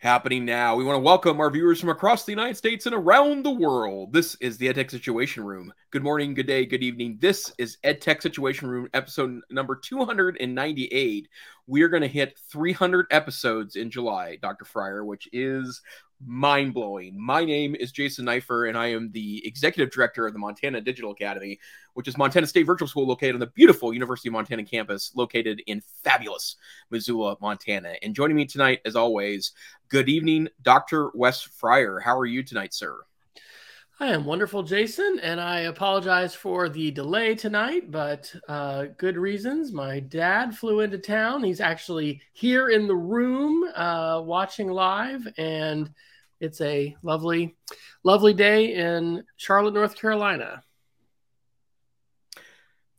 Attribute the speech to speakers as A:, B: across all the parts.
A: happening now. We want to welcome our viewers from across the United States and around the world. This is the EdTech Situation Room. Good morning, good day, good evening. This is EdTech Situation Room, episode number 298. We are going to hit 300 episodes in July, Dr. Fryer, which is mind blowing. My name is Jason Neiffer, and I am the executive director of the Montana Digital Academy, which is Montana State Virtual School located on the beautiful University of Montana campus, located in fabulous Missoula, Montana. And joining me tonight, as always, good evening, Dr. Wes Fryer. How are you tonight, sir?
B: I am wonderful, Jason, and I apologize for the delay tonight, but uh, good reasons. My dad flew into town. He's actually here in the room uh, watching live, and it's a lovely, lovely day in Charlotte, North Carolina.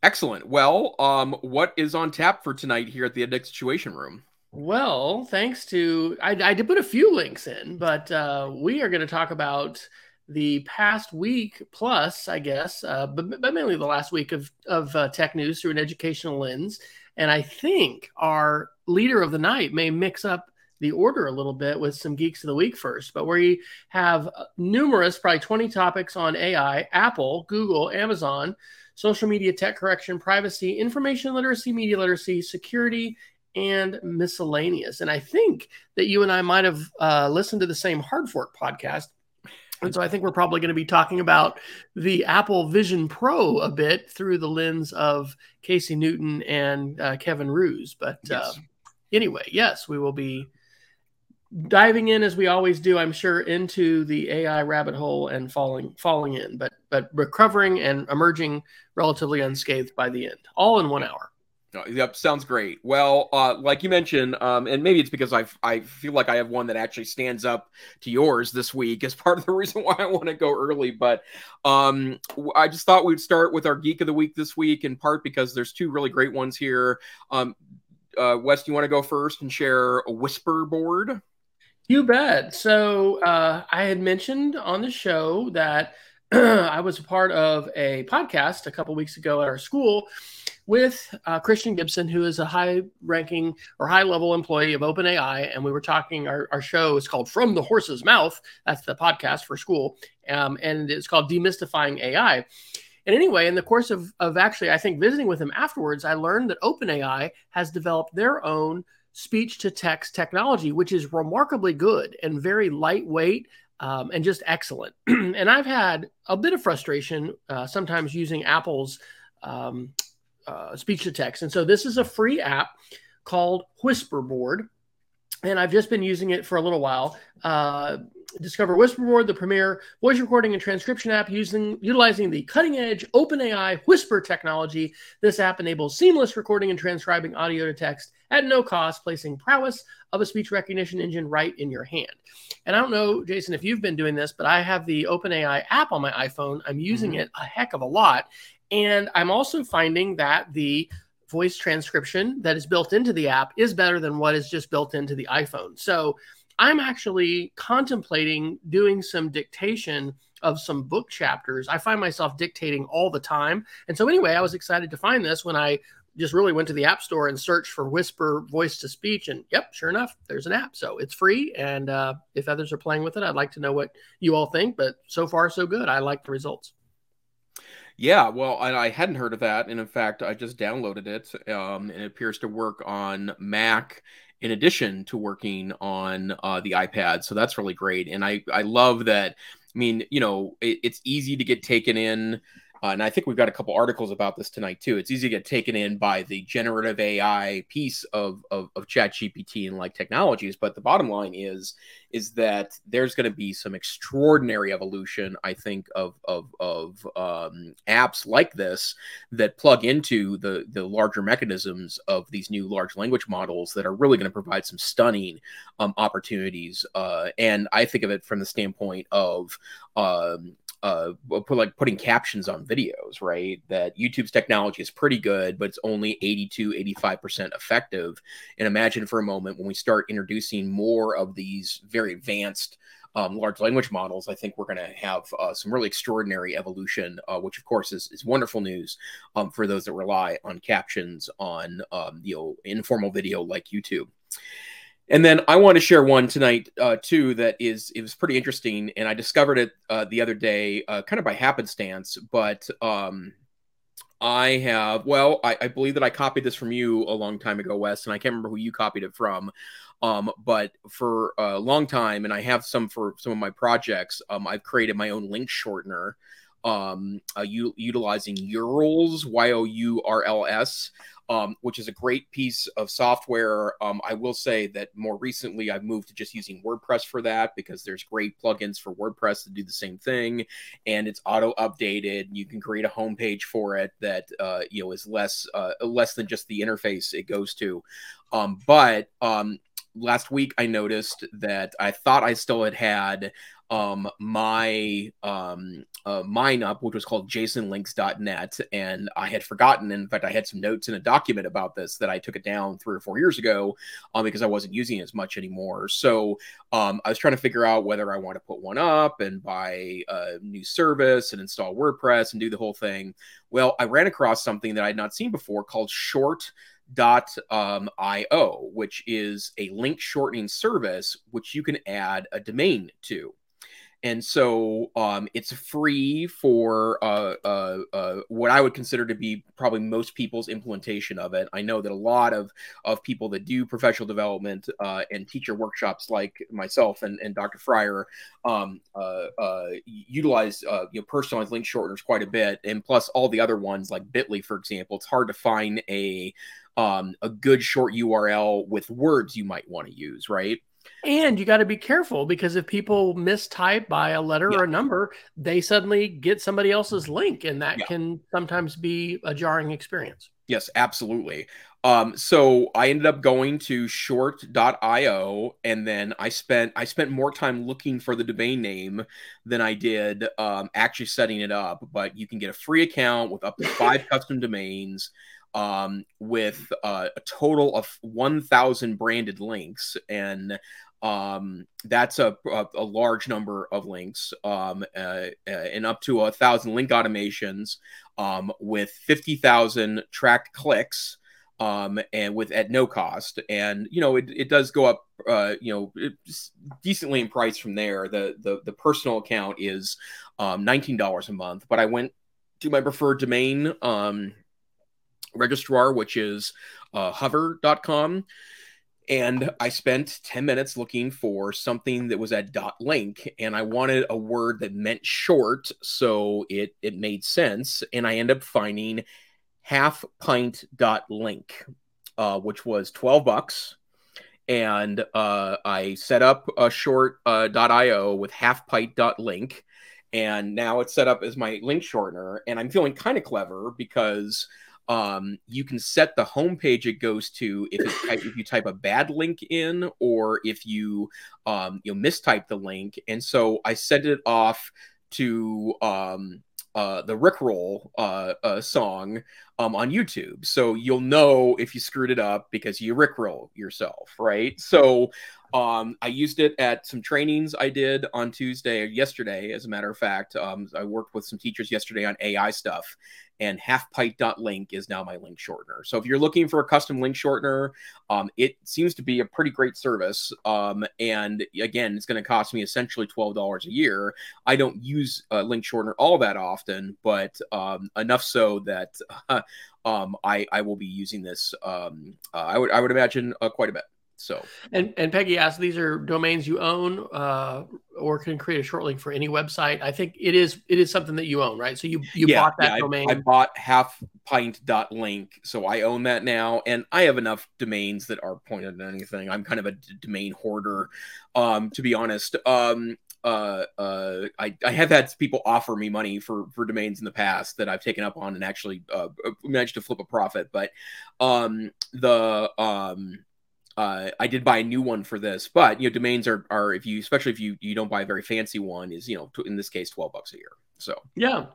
A: Excellent. Well, um, what is on tap for tonight here at the EdTech Situation Room?
B: Well, thanks to I, I did put a few links in, but uh, we are going to talk about the past week plus, I guess, uh, but, but mainly the last week of of uh, tech news through an educational lens. And I think our leader of the night may mix up the order a little bit with some geeks of the week first, but we have uh, numerous, probably 20 topics on AI, Apple, Google, Amazon, social media tech correction, privacy, information literacy, media literacy, security, and miscellaneous. And I think that you and I might have uh, listened to the same Hard Fork podcast. And so I think we're probably going to be talking about the Apple Vision Pro a bit through the lens of Casey Newton and uh, Kevin Roose. But yes. uh, anyway, yes, we will be diving in as we always do, I'm sure, into the AI rabbit hole and falling falling in, but but recovering and emerging relatively unscathed by the end, all in one hour.
A: Yep, sounds great. Well, uh, like you mentioned, um, and maybe it's because I I feel like I have one that actually stands up to yours this week as part of the reason why I want to go early. But um, I just thought we'd start with our geek of the week this week, in part because there's two really great ones here. Um, uh, Wes, you want to go first and share a whisper board?
B: You bet. So uh, I had mentioned on the show that I was a part of a podcast a couple weeks ago at our school with uh, Christian Gibson, who is a high ranking or high level employee of OpenAI. And we were talking, our, our show is called From the Horse's Mouth. That's the podcast for school. Um, and it's called Demystifying AI. And anyway, in the course of, of actually, I think visiting with him afterwards, I learned that OpenAI has developed their own speech to text technology, which is remarkably good and very lightweight um, and just excellent. and I've had a bit of frustration uh, sometimes using Apple's um, uh, speech to text. And so this is a free app called Whisperboard. And I've just been using it for a little while. Uh, discover Whisperboard, the premier voice recording and transcription app using utilizing the cutting edge OpenAI Whisper technology. This app enables seamless recording and transcribing audio to text at no cost, placing prowess of a speech recognition engine right in your hand. And I don't know, Jason, if you've been doing this, but I have the OpenAI app on my iPhone. I'm using mm-hmm. it a heck of a lot. And I'm also finding that the voice transcription that is built into the app is better than what is just built into the iPhone. So I'm actually contemplating doing some dictation of some book chapters. I find myself dictating all the time. And so, anyway, I was excited to find this when I just really went to the app store and searched for whisper voice to speech and yep sure enough there's an app so it's free and uh, if others are playing with it i'd like to know what you all think but so far so good i like the results
A: yeah, well, I, I, hadn't heard of that, and in fact, I just downloaded it, um, and it appears to work on Mac in addition to working on uh, the iPad. So that's really great, and I I love that. I mean, you know, it, it's easy to get taken in uh, and I think we've got a couple articles about this tonight too. It's easy to get taken in by the generative AI piece of of, of Chat GPT and like technologies, but the bottom line is is that there's going to be some extraordinary evolution, I think, of of of um, apps like this that plug into the the larger mechanisms of these new large language models that are really going to provide some stunning um, opportunities. Uh, and I think of it from the standpoint of um, uh put like putting captions on videos right that youtube's technology is pretty good but it's only 82 85% effective and imagine for a moment when we start introducing more of these very advanced um, large language models, I think we're going to have uh, some really extraordinary evolution, uh, which of course is, is wonderful news um, for those that rely on captions on um, you know informal video like YouTube. And then I want to share one tonight uh, too that is it was pretty interesting, and I discovered it uh, the other day, uh, kind of by happenstance. But um, I have well, I, I, believe that I copied this from you a long time ago, Wes, and I can't remember who you copied it from. Um, but for a long time, and I have some for some of my projects, um, I've created my own link shortener um, uh, u- utilizing Yourls, Y O U R L S, um, which is a great piece of software. Um, I will say that more recently I've moved to just using WordPress for that because there's great plugins for WordPress to do the same thing, and it's auto updated. You can create a homepage for it that uh, you know is less uh, less than just the interface it goes to. Um, but um, last week I noticed that I thought I still had had um, my um, uh, mine up, which was called jasonlinks.net. And I had forgotten. In fact, I had some notes in a document about this that I took it down three or four years ago um, because I wasn't using it as much anymore. So um, I was trying to figure out whether I want to put one up and buy a new service and install WordPress and do the whole thing. Well, I ran across something that I had not seen before called Short dot um, io which is a link shortening service which you can add a domain to and so um, it's free for uh, uh, uh, what I would consider to be probably most people's implementation of it. I know that a lot of of people that do professional development uh, and teacher workshops, like myself and, and Dr. Fryer, um, uh, uh, utilize you know personalized link shorteners quite a bit, and plus all the other ones like Bitly, for example. It's hard to find a um, a good short URL with words you might want to use, right?
B: And you got to be careful because if people mistype by a letter yeah. or a number, they suddenly get somebody else's link, and that yeah. can sometimes be a jarring experience.
A: Yes, absolutely. Um, so I ended up going to short.io and then I spent I spent more time looking for the domain name than I did um, actually setting it up. But you can get a free account with up to five custom domains um, with uh, a total of 1,000 branded links. And um, that's a, a, a, large number of links um, uh, uh, and up to a thousand link automations um, with 50,000 tracked clicks um, and with at no cost. And, you know, it, it does go up, uh, you know, decently in price from there. The, the, the personal account is um, $19 a month, but I went to my preferred domain um, registrar, which is uh, hover.com. And I spent 10 minutes looking for something that was at dot link, and I wanted a word that meant short, so it, it made sense. And I end up finding half pint dot link, uh, which was 12 bucks. And uh, I set up a short uh, .io with half pint dot link, and now it's set up as my link shortener. And I'm feeling kind of clever because um, you can set the homepage it goes to if, it, if you type a bad link in or if you um, you know mistype the link. And so I sent it off to um, uh, the Rickroll uh, uh, song um, on YouTube. So you'll know if you screwed it up because you Rickroll yourself, right? So um, I used it at some trainings I did on Tuesday yesterday, as a matter of fact. Um, I worked with some teachers yesterday on AI stuff, and halfpint.link is now my link shortener. So if you're looking for a custom link shortener, um, it seems to be a pretty great service. Um, and again, it's going to cost me essentially $12 a year. I don't use a link shortener all that often, but um, enough so that uh, I, I will be using this. Um, uh, I would I would imagine uh, quite a bit. So
B: and and Peggy asked, these are domains you own uh, or can create a short link for any website. I think it is it is something that you own, right? So you you yeah, bought that
A: yeah,
B: domain.
A: I, I bought half pint dot link, so I own that now, and I have enough domains that are pointed at anything. I'm kind of a d- domain hoarder, um, to be honest. Um, uh, uh, I, I have had people offer me money for for domains in the past that I've taken up on and actually uh, managed to flip a profit. But um, the um, uh, I did buy a new one for this, but you know, domains are are if you especially if you you don't buy a very fancy one is you know in this case twelve bucks a year. So
B: yeah,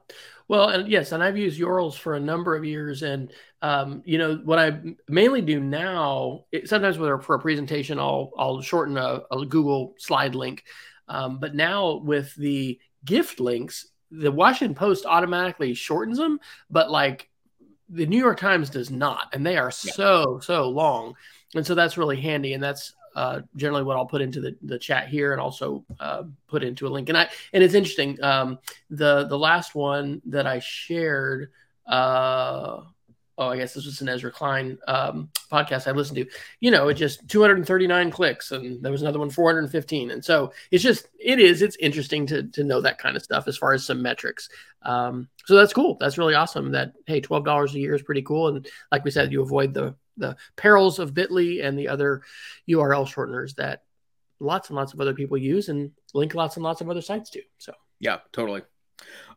B: well, and yes, and I've used Yourls for a number of years, and um, you know what I mainly do now. It, sometimes with, for a presentation, I'll I'll shorten a, a Google slide link, um, but now with the gift links, the Washington Post automatically shortens them, but like the New York Times does not, and they are yeah. so so long and so that's really handy and that's uh, generally what I'll put into the, the chat here and also uh, put into a link. And I and it's interesting. Um, the the last one that I shared. Uh, oh, I guess this was an Ezra Klein um, podcast I listened to. You know, it just 239 clicks, and there was another one 415, and so it's just it is it's interesting to to know that kind of stuff as far as some metrics. Um, so that's cool. That's really awesome. That hey, twelve dollars a year is pretty cool, and like we said, you avoid the the perils of Bitly and the other URL shorteners that lots and lots of other people use and link lots and lots of other sites to. So
A: yeah, totally.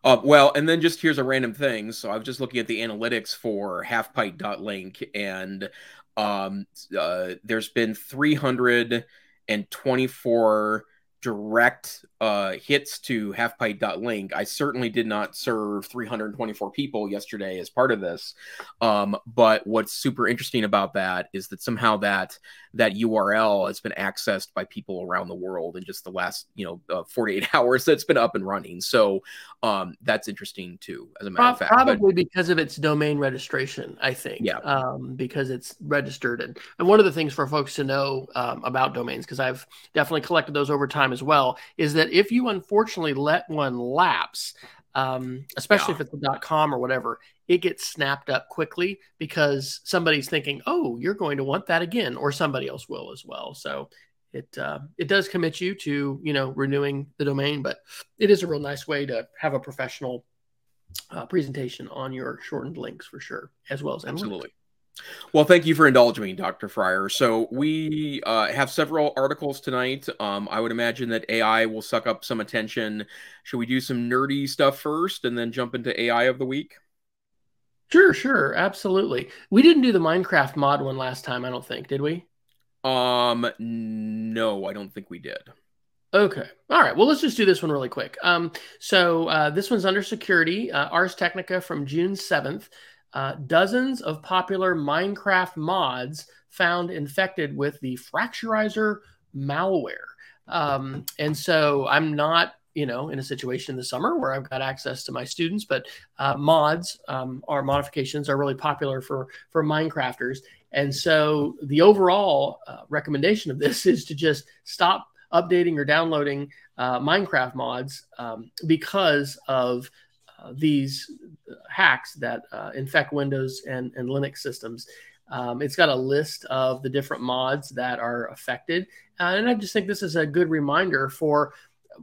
A: Uh, well, and then just here's a random thing. So I was just looking at the analytics for halfpint.link, and um, uh, there's been 324 direct uh, hits to halfpint.link. I certainly did not serve 324 people yesterday as part of this. Um, but what's super interesting about that is that somehow that that URL has been accessed by people around the world in just the last you know uh, 48 hours that's been up and running. So um, that's interesting too, as a matter of fact.
B: Probably but, because of its domain registration, I think.
A: Yeah.
B: Um, because it's registered and and one of the things for folks to know um, about domains because I've definitely collected those over time as well is that if you unfortunately let one lapse, um, especially yeah. if it's a .com or whatever, it gets snapped up quickly because somebody's thinking, "Oh, you're going to want that again," or somebody else will as well. So it uh, it does commit you to you know renewing the domain, but it is a real nice way to have a professional uh, presentation on your shortened links for sure, as well as
A: absolutely. Well, thank you for indulging me, Dr. Fryer. So we uh, have several articles tonight. Um, I would imagine that AI will suck up some attention. Should we do some nerdy stuff first and then jump into AI of the week?
B: Sure, sure, absolutely. We didn't do the Minecraft mod one last time, I don't think, did we?
A: Um, no, I don't think we did.
B: Okay. All right. Well, let's just do this one really quick. Um, so uh, this one's under security, uh, Ars Technica from June 7th uh, dozens of popular Minecraft mods found infected with the Fractureiser malware. Um, and so I'm not, you know, in a situation in the summer where I've got access to my students, but uh, mods um, or modifications are really popular for for Minecrafters. And so the overall uh, recommendation of this is to just stop updating or downloading uh, Minecraft mods um, because of these hacks that uh, infect Windows and, and Linux systems. Um, it's got a list of the different mods that are affected. Uh, and I just think this is a good reminder for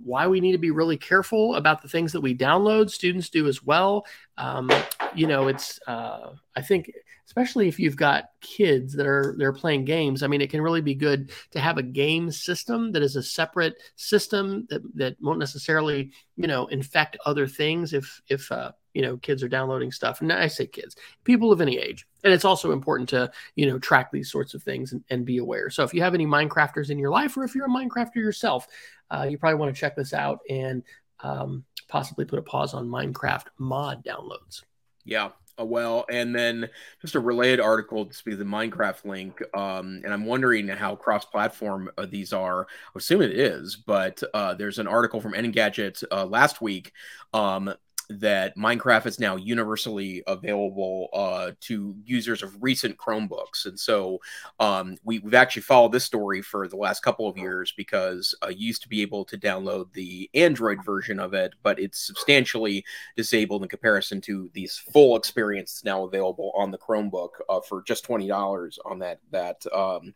B: why we need to be really careful about the things that we download. Students do as well. Um, you know, it's, uh, I think, especially if you've got kids that are they're playing games. I mean it can really be good to have a game system that is a separate system that that won't necessarily you know infect other things if if uh, you know kids are downloading stuff. And i say kids people of any age. And it's also important to you know track these sorts of things and, and be aware. So if you have any minecrafters in your life or if you're a minecrafter yourself uh, you probably want to check this out and um, possibly put a pause on minecraft mod downloads.
A: Yeah well, and then just a related article to be the Minecraft link. Um, and I'm wondering how cross-platform uh, these are. I assume it is, but uh, there's an article from Engadget uh, last week um, that Minecraft is now universally available uh, to users of recent Chromebooks. And so um, we, have actually followed this story for the last couple of years because uh, you used to be able to download the Android version of it, but it's substantially disabled in comparison to the full experience that's now available on the Chromebook uh, for just $20 on that, that, um,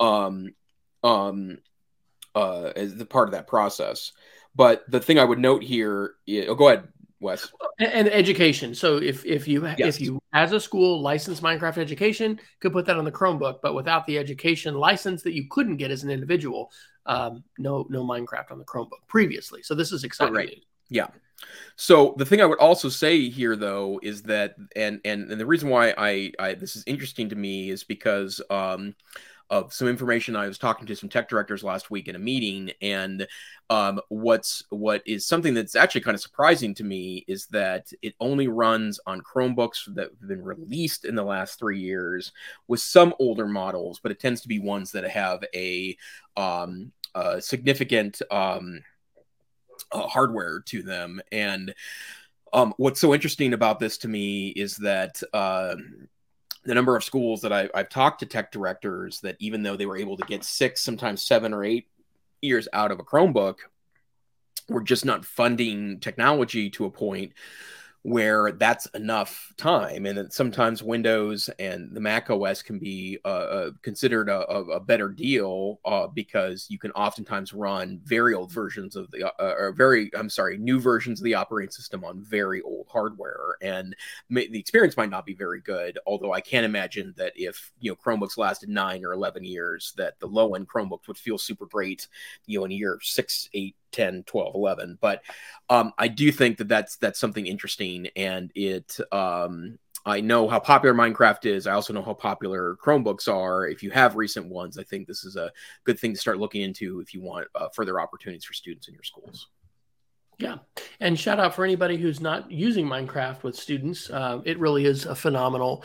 A: um, um, uh, as the part of that process. But the thing I would note here, is, oh, go ahead, Wes.
B: And, education. So if if you yes. if you as a school license Minecraft education, could put that on the Chromebook, but without the education license that you couldn't get as an individual, um, no no Minecraft on the Chromebook previously. So this is exciting. Right.
A: Yeah. So the thing I would also say here, though, is that, and and, and the reason why I, I this is interesting to me is because um, of some information. I was talking to some tech directors last week in a meeting, and um, what's what is something that's actually kind of surprising to me is that it only runs on Chromebooks that have been released in the last three years, with some older models, but it tends to be ones that have a, um, a significant um, uh, hardware to them, and um, what's so interesting about this to me is that. Uh, the number of schools that I, I've talked to tech directors that even though they were able to get six, sometimes seven or eight years out of a Chromebook, we're just not funding technology to a point where that's enough time. And sometimes windows and the mac os can be uh, uh, considered a, a, better deal uh, because you can oftentimes run very old versions of the uh, or very i'm sorry new versions of the operating system on very old hardware. And may, the experience might not be very good although i can't imagine that if you know chromebooks lasted nine or 11 years that the low end chromebooks would feel super great you know in year six eight 10 12 11 but um, i do think that that's that's something interesting and it um, i know how popular minecraft is i also know how popular chromebooks are if you have recent ones i think this is a good thing to start looking into if you want uh, further opportunities for students in your schools
B: yeah. And shout out for anybody who's not using Minecraft with students. Uh, it really is a phenomenal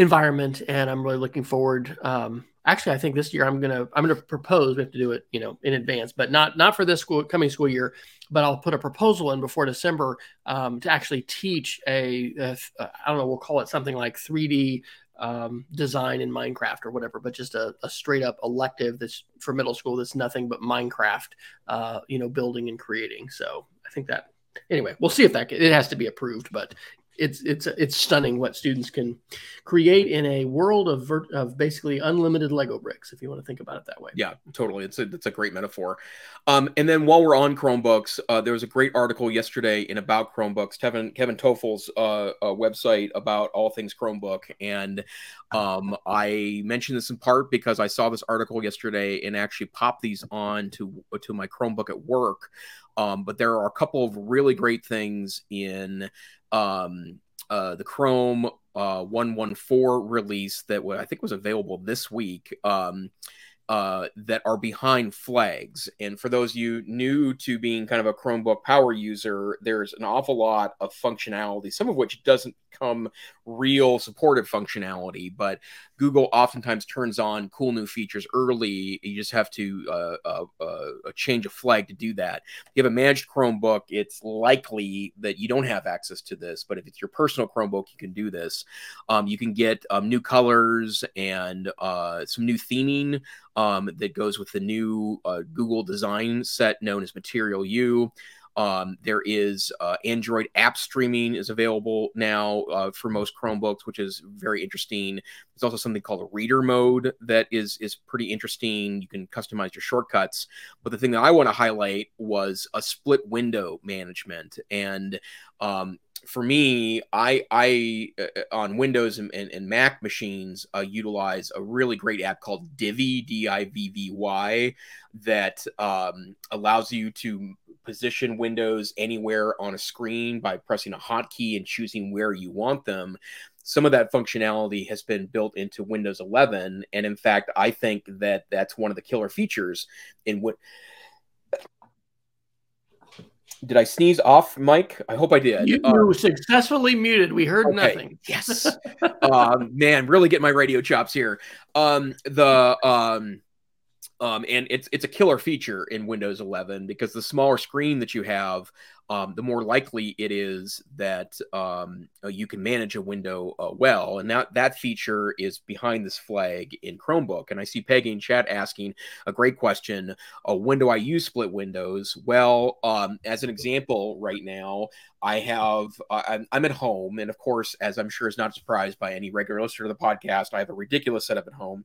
B: environment. And I'm really looking forward um, actually, I think this year I'm gonna I'm gonna propose. We have to do it, you know, in advance, but not not for this school coming school year. But I'll put a proposal in before December um, to actually teach a a I don't know we'll call it something like 3D um, design in Minecraft or whatever, but just a, a, straight up elective that's for middle school that's nothing but Minecraft, uh, you know, building and creating. So I think that anyway, we'll see if that it has to be approved, but it's it's it's stunning what students can create in a world of ver- of basically unlimited Lego bricks, if you want to think about it that way.
A: Yeah, totally. It's a it's a great metaphor. Um, and then while we're on Chromebooks, uh, there was a great article yesterday in about Chromebooks. Kevin Kevin Tofel's uh, uh, website about all things Chromebook, and um, I mentioned this in part because I saw this article yesterday and actually popped these on to to my Chromebook at work. Um, but there are a couple of really great things in um, uh, the Chrome uh, 114 release that I think was available this week. Um, uh, that are behind flags. And for those of you new to being kind of a Chromebook power user, there's an awful lot of functionality, some of which doesn't come real supportive functionality, but Google oftentimes turns on cool new features early. You just have to uh, uh, uh, change a flag to do that. If you have a managed Chromebook, it's likely that you don't have access to this, but if it's your personal Chromebook, you can do this. Um, you can get um, new colors and uh, some new theming um, that goes with the new uh, Google design set known as Material You. Um, there is uh, Android app streaming is available now uh, for most Chromebooks, which is very interesting. There's also something called a reader mode that is is pretty interesting. You can customize your shortcuts. But the thing that I want to highlight was a split window management and um, for me, I I uh, uh, on Windows and, and, and Mac machines uh, utilize a really great app called Divvy D I V V Y that um, allows you to position windows anywhere on a screen by pressing a hotkey and choosing where you want them. Some of that functionality has been built into Windows 11, and in fact, I think that that's one of the killer features in what. Did I sneeze off, mic? I hope I did.
B: You, uh, successfully muted. We heard okay. nothing.
A: Yes. uh, man, really get my radio chops here. Um, the um, um, and it's it's a killer feature in Windows 11 because the smaller screen that you have, um, the more likely it is that um, uh, you can manage a window uh, well. And that that feature is behind this flag in Chromebook. And I see Peggy in chat asking a great question: uh, When do I use split windows? Well, um, as an example, right now I have uh, I'm, I'm, at home, and of course, as I'm sure is not surprised by any regular listener to the podcast, I have a ridiculous setup at home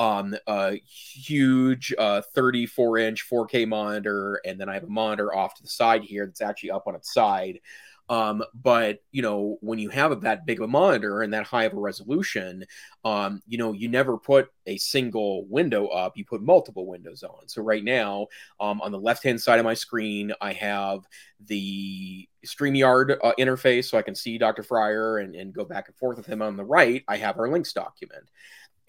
A: um, a huge uh, 34 inch 4K monitor, and then I have a monitor off to the side here that's actually up on its side. Um, but you know, when you have that big of a monitor and that high of a resolution, um, you know, you never put a single window up, you put multiple windows on. So right now, um, on the left-hand side of my screen, I have the StreamYard uh, interface so I can see Dr. Fryer and, and go back and forth with him. On the right, I have our links document.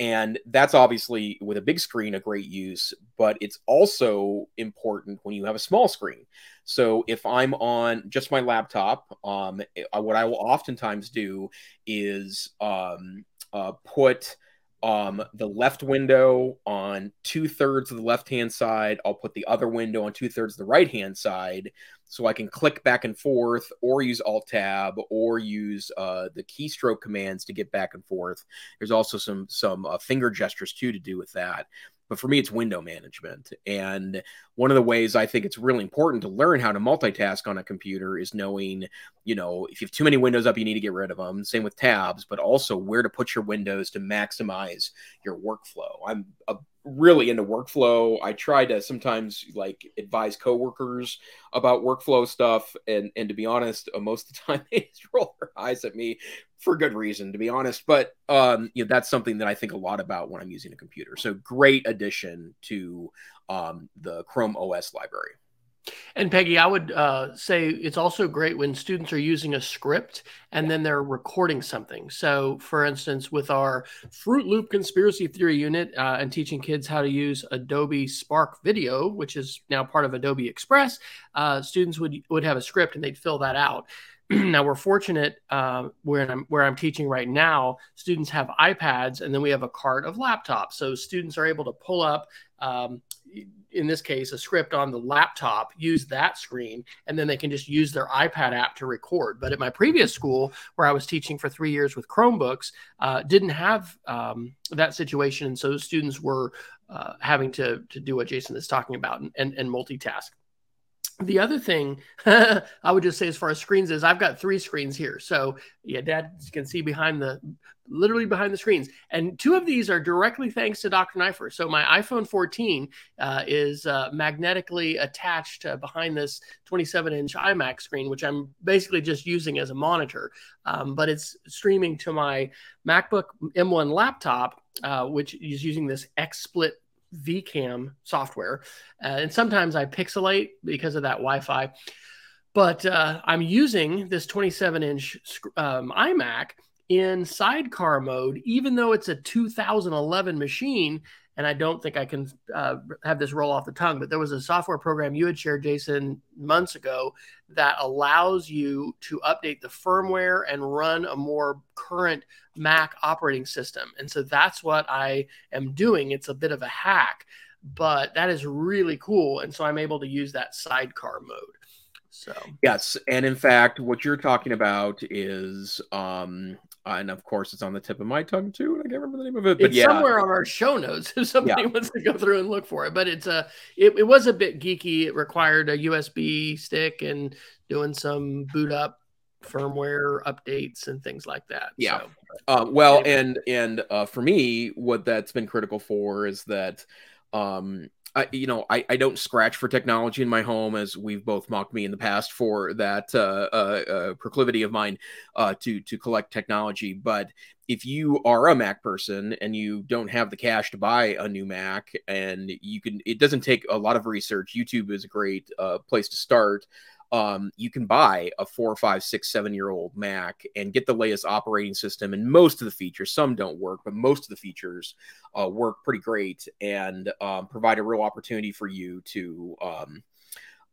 A: And that's obviously with a big screen a great use, but it's also important when you have a small screen. So if I'm on just my laptop, um, eh, what I will oftentimes do is um, uh, put um, the left window on two thirds of the left hand side. I'll put the other window on two thirds of the right hand side so I can click back and forth or use Alt Tab or use uh, the keystroke commands to get back and forth. There's also some some uh, finger gestures too to do with that. But for me, it's window management. And one of the ways I think it's really important to learn how to multitask on a computer is knowing, you know, if you have too many windows up, you need to get rid of them. Same with tabs, but also where to put your windows to maximize your workflow. I'm a really into workflow. I try to sometimes like advise coworkers about workflow stuff, and and to be honest, most of the time they just roll their eyes at me for good reason, to be honest. But um, you know, that's something that I think a lot about when I'm using a computer. So great addition to um, the Chrome OS library.
B: And Peggy, I would uh, say it's also great when students are using a script and then they're recording something. So, for instance, with our Fruit Loop conspiracy theory unit uh, and teaching kids how to use Adobe Spark Video, which is now part of Adobe Express, uh, students would would have a script and they'd fill that out. now we're fortunate uh, where I'm where I'm teaching right now. Students have iPads, and then we have a cart of laptops. So students are able to pull up um, in this case, a script on the laptop, use that screen, and then they can just use their iPad app to record. But at my previous school, where I was teaching for three years with Chromebooks, uh, didn't have um, that situation. And so students were uh, having to, to do what Jason is talking about and, and, and multitask. The other thing I would just say, as far as screens, is I've got three screens here. So, yeah, Dad can see behind the literally behind the screens. And two of these are directly thanks to Dr. Neiffer. So, my iPhone 14 uh, is uh, magnetically attached uh, behind this 27 inch iMac screen, which I'm basically just using as a monitor. Um, but it's streaming to my MacBook M1 laptop, uh, which is using this XSplit VCam software. Uh, and sometimes I pixelate because of that Wi Fi. But uh, I'm using this 27 inch um, iMac in sidecar mode, even though it's a 2011 machine. And I don't think I can uh, have this roll off the tongue, but there was a software program you had shared, Jason, months ago that allows you to update the firmware and run a more current Mac operating system. And so that's what I am doing. It's a bit of a hack, but that is really cool. And so I'm able to use that sidecar mode. So
A: yes, and in fact, what you're talking about is, um, and of course, it's on the tip of my tongue too, and I can't remember the name of it. But
B: it's
A: yeah.
B: somewhere on our show notes if somebody yeah. wants to go through and look for it. But it's a, it, it was a bit geeky. It required a USB stick and doing some boot up firmware updates and things like that.
A: Yeah. So, uh, well, and and uh, for me, what that's been critical for is that, um, I, you know, I, I don't scratch for technology in my home, as we've both mocked me in the past for that uh, uh, uh, proclivity of mine uh, to to collect technology. But if you are a Mac person and you don't have the cash to buy a new Mac, and you can, it doesn't take a lot of research. YouTube is a great uh, place to start um, you can buy a four, five, six, seven year old Mac and get the latest operating system. And most of the features, some don't work, but most of the features uh, work pretty great and um, provide a real opportunity for you to um,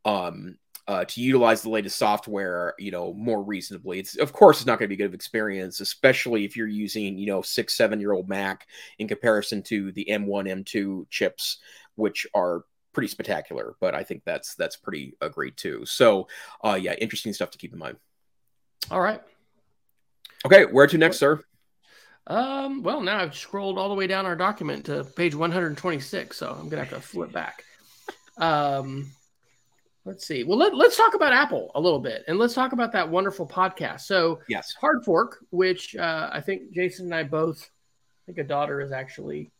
A: um, uh, to utilize the latest software, you know, more reasonably. It's of course it's not going to be a good experience, especially if you're using, you know, six, seven year old Mac in comparison to the M1, M2 chips, which are pretty spectacular, but I think that's that's pretty great too. So, uh, yeah, interesting stuff to keep in mind.
B: All right.
A: Okay, where to next, sir?
B: Um, well, now I've scrolled all the way down our document to page 126, so I'm gonna have to flip back. Um, let's see. Well, let, let's talk about Apple a little bit, and let's talk about that wonderful podcast. So,
A: yes,
B: Hard Fork, which uh, I think Jason and I both, I think a daughter is actually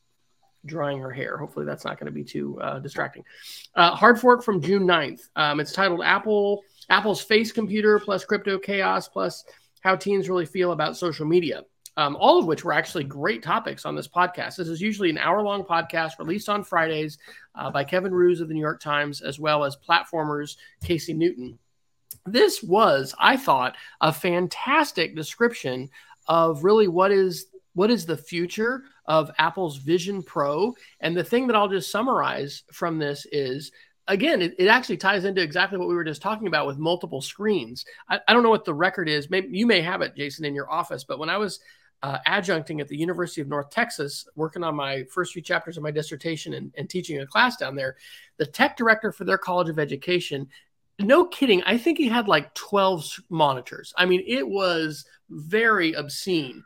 B: drying her hair. Hopefully, that's not going to be too uh, distracting. Uh, hard fork from June 9th. Um, it's titled Apple Apple's Face Computer plus Crypto Chaos plus How Teens Really Feel About Social Media. Um, all of which were actually great topics on this podcast. This is usually an hour long podcast released on Fridays uh, by Kevin Roose of the New York Times, as well as platformers Casey Newton. This was, I thought, a fantastic description of really what is what is the future of Apple's Vision Pro? And the thing that I'll just summarize from this is again, it, it, actually ties into exactly what we were just talking about with multiple screens. I, I, don't know what the record is. Maybe you may have it, Jason, in your office, but when I was uh, adjuncting at the University of North Texas, working on my first few chapters of my dissertation and, and teaching a class down there. The tech director for their College of Education no kidding. I think he had like 12 monitors. I mean, it was very obscene.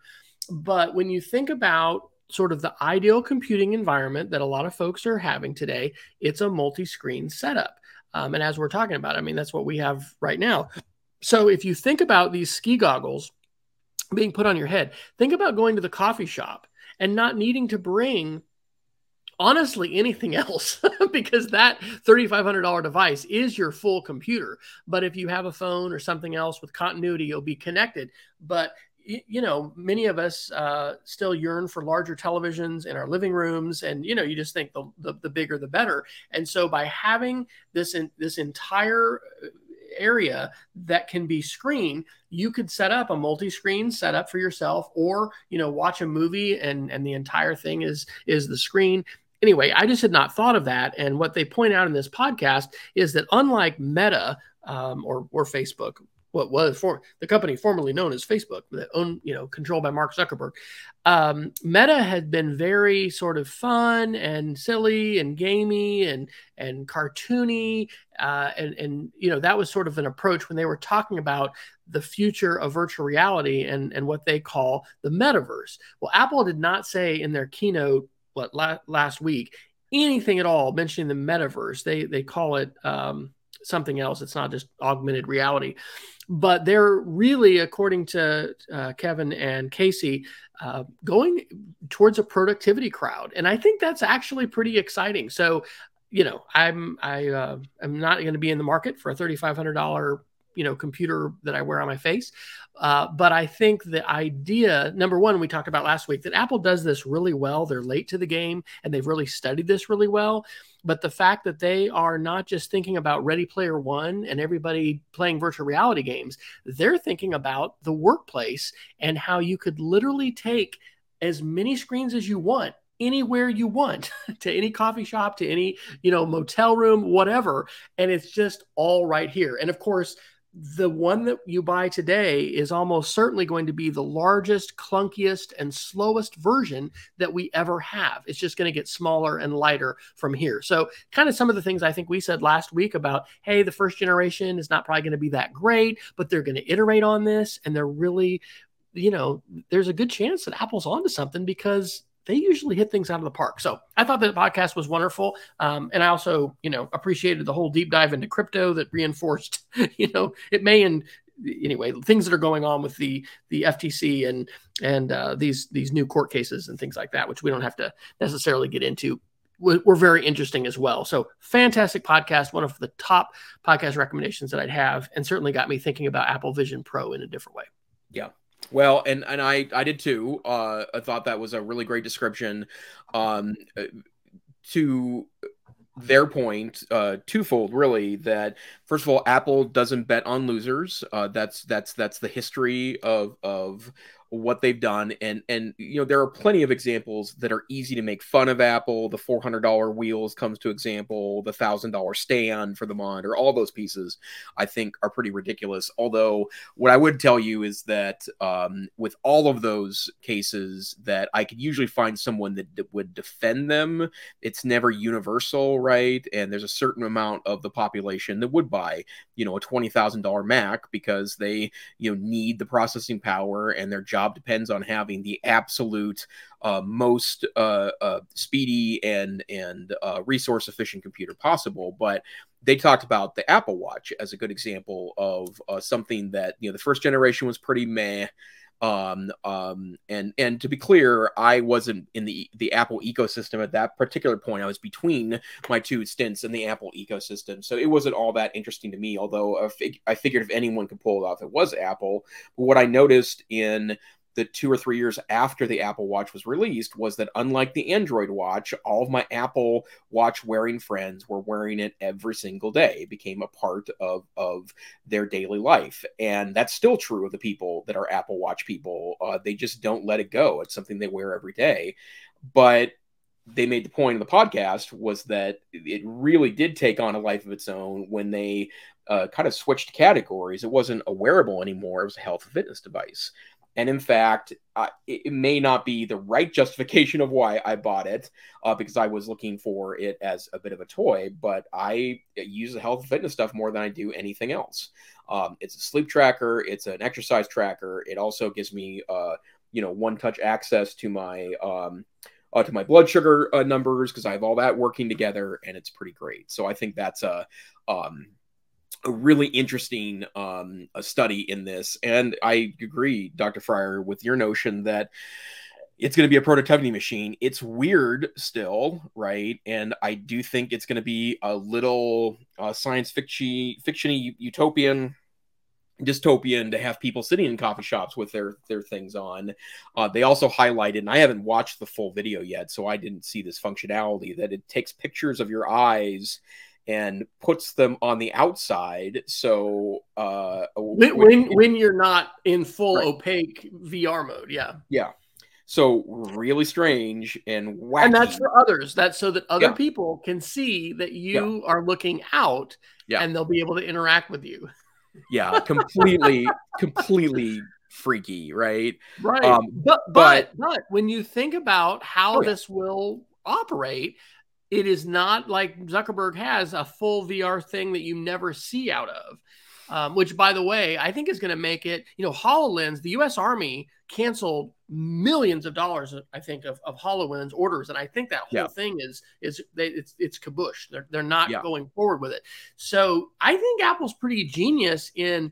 B: But when you think about sort of the ideal computing environment that a lot of folks are having today, it's a multi screen setup. Um, and as we're talking about, I mean, that's what we have right now. So if you think about these ski goggles being put on your head, think about going to the coffee shop and not needing to bring honestly anything else because that $3500 device is your full computer but if you have a phone or something else with continuity you'll be connected but you know many of us uh, still yearn for larger televisions in our living rooms and you know you just think the, the, the bigger the better and so by having this in this entire uh, area that can be screened you could set up a multi-screen setup for yourself or you know watch a movie and and the entire thing is is the screen anyway, I just had not thought of that. And what they point out in this podcast is that unlike Meta um, or or Facebook, what was for the company formerly known as Facebook, that owned, you know, controlled by Mark Zuckerberg. Um, Meta had been very sort of fun and silly and gamey and and cartoony, uh, and and you know that was sort of an approach when they were talking about the future of virtual reality and and what they call the metaverse. Well, Apple did not say in their keynote what la- last week anything at all mentioning the metaverse. They they call it um, something else. It's not just augmented reality, but they're really, according to uh, Kevin and Casey, uh, going towards a productivity crowd, and I think that's actually pretty exciting. So, you know, I'm I uh, am not going to be in the market for a thirty five hundred dollar you know computer that I wear on my face. Uh, but I think the idea, number one, we talked about last week that Apple does this really well. They're late to the game and they've really studied this really well. But the fact that they are not just thinking about Ready Player One and everybody playing virtual reality games, they're thinking about the workplace and how you could literally take as many screens as you want anywhere you want to any coffee shop to any you know motel room whatever and it's just all right here. And of course the one that you buy today is almost certainly going to be the largest, clunkiest, and slowest version that we ever have. It's just going to get smaller and lighter from here. So, kind of some of the things I think we said last week about, hey, the first generation is not probably going to be that great, but they're going to iterate on this and they're really, you know, there's a good chance that Apple's onto something because they usually hit things out of the park. So I thought that podcast was wonderful. Um, and I also, you know, appreciated the whole deep dive into crypto that reinforced, you know, it may and anyway, things that are going on with the the FTC and and uh, these these new court cases and things like that, which we don't have to necessarily get into. Were very interesting as well. So fantastic podcast, one of the top podcast recommendations that I'd have, and certainly got me thinking about Apple Vision Pro in a different way.
A: Yeah, well, and and I I did too. Uh, I thought that was a really great description. Um, uh, to their point, uh, twofold really. That first of all, Apple doesn't bet on losers. Uh, that's that's that's the history of of what they've done. And and you know there are plenty of examples that are easy to make fun of apple. The $400 wheels comes to example the $1000 stand for the monitor all those pieces i think are pretty ridiculous. Although what i would tell you is that um, with all of those cases that i could usually find someone that, that would defend them it's never universal right? And there's a certain amount of the population that would buy you know a $20000 mac because they you know need the processing power and their job job depends on having the absolute uh, most uh, uh, speedy and and uh, resource efficient computer possible. But they talked about the Apple Watch as a good example of uh, something that you know the first generation was pretty meh. Um, um, and and to be clear, I wasn't in the the Apple ecosystem at that particular point. I was between my two stints in the Apple ecosystem, so it wasn't all that interesting to me. Although I, fig- I figured if anyone could pull it off, it was Apple. But what I noticed in the two or three years after the Apple Watch was released was that unlike the Android Watch, all of my Apple Watch wearing friends were wearing it every single day. It became a part of, of their daily life. And that's still true of the people that are Apple Watch people. Uh, they just don't let it go. It's something they wear every day. But they made the point of the podcast was that it really did take on a life of its own when they uh, kind of switched categories. It wasn't a wearable anymore, it was a health fitness device And in fact, it, may not be the right justification of why I bought it, uh, because I was looking for it as a bit of a toy. But I use the health and fitness stuff more than I do anything else. Um, it's a sleep tracker. It's an exercise tracker. It also gives me, uh, you know, one-touch access to my um, uh, to my blood sugar uh, numbers because I have all that working together, and it's pretty great. So I think that's a um, a really interesting um, a study in this. And I agree, Dr. Fryer, with your notion that it's going to be a productivity machine. It's weird still, right? And I do think it's going to be a little uh, science fiction, fictiony, utopian, dystopian to have people sitting in coffee shops with their their things on. Uh, they also highlighted, and I haven't watched the full video yet, so I didn't see this functionality that it takes pictures of your eyes and puts them on the outside. So uh,
B: when when, when you're not in full right. opaque VR mode, yeah,
A: yeah. So really strange and wacky.
B: And that's for others. That's so that other yeah. people can see that you yeah. are looking out, yeah. and they'll be able to interact with you.
A: Yeah, completely, completely freaky, right?
B: Right. Um, but, but but but when you think about how oh, this will operate, it is not like Zuckerberg has a full VR thing that you never see out of. Um, which, by the way, I think is going to make it. You know, Hololens. The U.S. Army canceled millions of dollars, I think, of, of Hololens orders, and I think that whole yeah. thing is is they, it's it's kabush. They're they're not yeah. going forward with it. So I think Apple's pretty genius in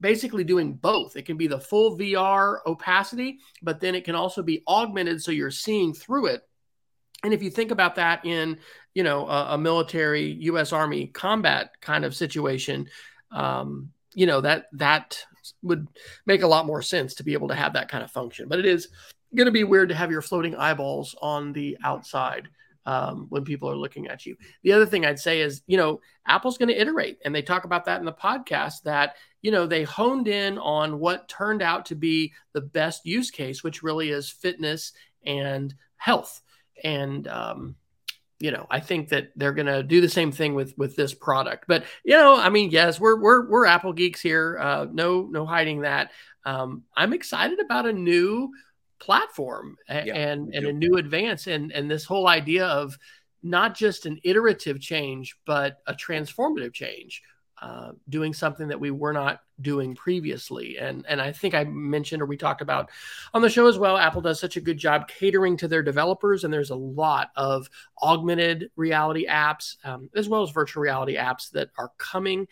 B: basically doing both. It can be the full VR opacity, but then it can also be augmented so you're seeing through it and if you think about that in, you know, a, a military U.S. Army combat kind of situation, um, you know that that would make a lot more sense to be able to have that kind of function. But it is going to be weird to have your floating eyeballs on the outside um, when people are looking at you. The other thing I'd say is, you know, Apple's going to iterate, and they talk about that in the podcast that you know they honed in on what turned out to be the best use case, which really is fitness and health and um, you know, I think that they're going to do the same thing with with this product. But you know, I mean, yes, we're we're we're Apple geeks here. Uh, no no hiding that. Um, I'm excited about a new platform and yeah, and, and a new advance and and this whole idea of not just an iterative change but a transformative change uh, doing something that we were not doing previously. And and I think I mentioned or we talked about on the show as well. Apple does such a good job catering to their developers, and there's a lot of augmented reality apps um, as well as virtual reality apps that are coming.